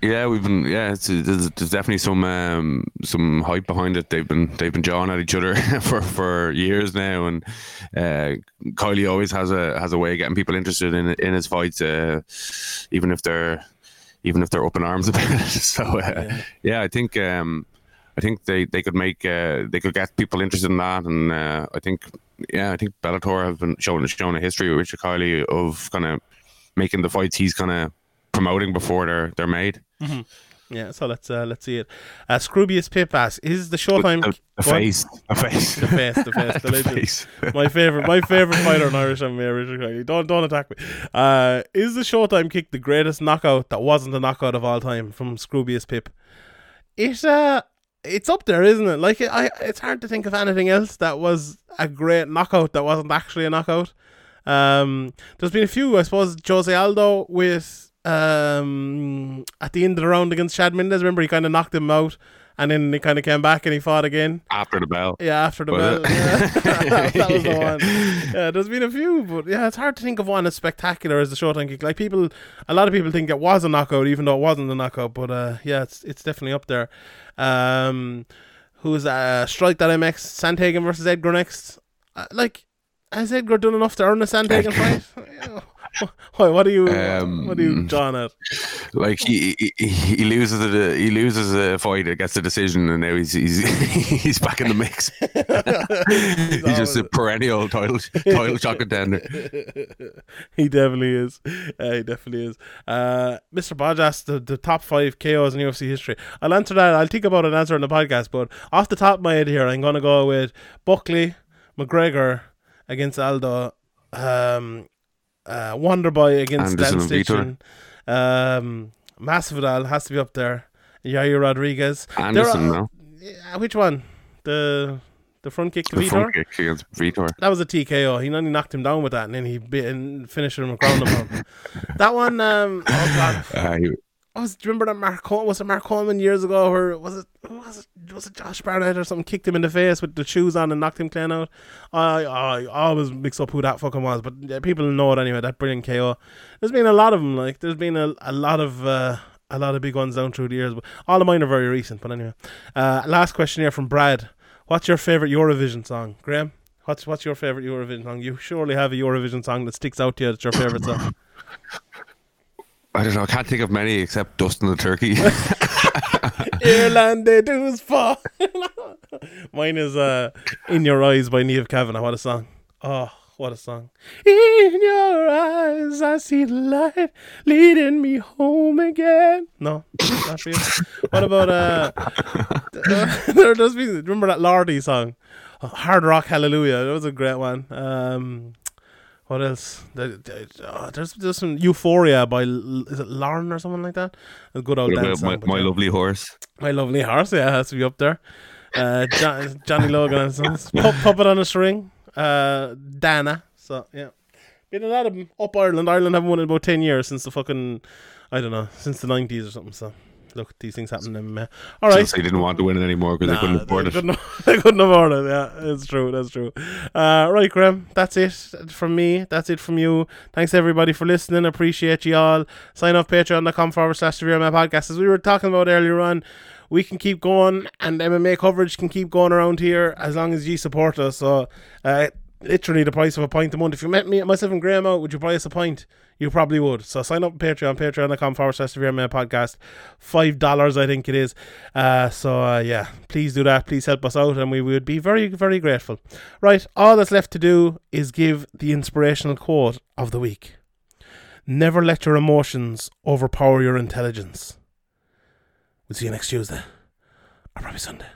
Yeah, we've been. Yeah, it's, there's, there's definitely some um, some hype behind it. They've been they've been jawing at each other for, for years now, and uh, Kiely always has a has a way of getting people interested in in his fights, uh, even if they're even if they're up in arms about it. So uh, yeah. yeah. I think um, I think they, they could make uh, they could get people interested in that, and uh, I think yeah, I think Bellator have been shown shown a history with Richard Kiely of kind of making the fights he's kind of promoting before they're they're made. Mm-hmm. Yeah, so let's uh, let's see it. Uh, Scroobius Pip asks, "Is the Showtime the, the face, the face, the face, the face, the, the face. my favorite, my favorite fighter in Irish MMA, Richard Kiely. Don't don't attack me. Uh, is the Showtime kick the greatest knockout that wasn't a knockout of all time from Scroobius Pip? It uh, it's up there, isn't it? Like I, it's hard to think of anything else that was a great knockout that wasn't actually a knockout. Um, there's been a few, I suppose. Jose Aldo with um, at the end of the round against Chad Mendes. Remember, he kind of knocked him out, and then he kind of came back and he fought again after the bell. Yeah, after the was bell. Yeah. that was the one. Yeah, there's been a few, but yeah, it's hard to think of one as spectacular as the Showtime kick. Like people, a lot of people think it was a knockout, even though it wasn't a knockout. But uh, yeah, it's it's definitely up there. Um, who's uh, strike that MX Sandhagen versus Edgar next? Uh, like, has Edgar done enough to earn a Sandhagen fight? Why? What are you? Um, what are you, John? At like he, he he loses a he loses a fight, gets a decision, and now he's he's he's back in the mix. he's, he's just a perennial title title shot contender. he definitely is. Uh, he definitely is. Uh, Mr. Bodge the, the top five KOs in UFC history. I'll answer that. I'll think about an answer in the podcast, but off the top of my head here, I'm gonna go with Buckley, McGregor against Aldo. Um, uh, against Dan Station. Um, Masvidal has to be up there. Yair Rodriguez. Anderson, no. Which one? The the front kick to the Vitor? front kick against Vitor. That was a TKO. He only knocked him down with that, and then he bit and finished him around him. that one, um, oh god. Uh, he, was do you remember that Mark was it Mark Coleman years ago or was it was it was it Josh Barnett or something kicked him in the face with the shoes on and knocked him clean out? I I always mix up who that fucking was, but yeah, people know it anyway. That brilliant KO. There's been a lot of them. Like there's been a, a lot of uh, a lot of big ones down through the years, but all of mine are very recent. But anyway, uh, last question here from Brad. What's your favorite Eurovision song, Graham? What's what's your favorite Eurovision song? You surely have a Eurovision song that sticks out to you. That's your favorite song. I don't know. I can't think of many except Dustin the Turkey. Ireland, they do fall. Mine is uh, "In Your Eyes" by Niamh Kavanagh. What a song! Oh, what a song! In your eyes, I see the light leading me home again. No, not for you. What about uh? there does be. Remember that Lordi song? Hard Rock Hallelujah. That was a great one. Um, what else? Oh, there's there's some Euphoria by is it Lauren or something like that? A good old dance my, my lovely horse. My lovely horse, yeah, has to be up there. Uh, John, Johnny Logan and sons. Puppet on a string. Uh, Dana. So yeah, been a lot of them up Ireland. Ireland haven't won in about ten years since the fucking I don't know since the nineties or something. So look, these things happen in. All right. they didn't want to win it anymore because nah, they couldn't afford they it. Couldn't, they couldn't afford it. Yeah, it's true. That's true. Uh, right, Graham. That's it from me. That's it from you. Thanks everybody for listening. Appreciate you all. Sign up patreon.com forward slash Severe MMA podcast. As we were talking about earlier on, we can keep going and MMA coverage can keep going around here as long as you support us. So, uh, literally the price of a pint a month. If you met me, at myself and Graham out, would you buy us a pint? You probably would. So sign up on Patreon, patreon.com forward slash severe man podcast. Five dollars, I think it is. Uh, so uh, yeah, please do that. Please help us out, and we would be very, very grateful. Right, all that's left to do is give the inspirational quote of the week. Never let your emotions overpower your intelligence. We'll see you next Tuesday, or probably Sunday.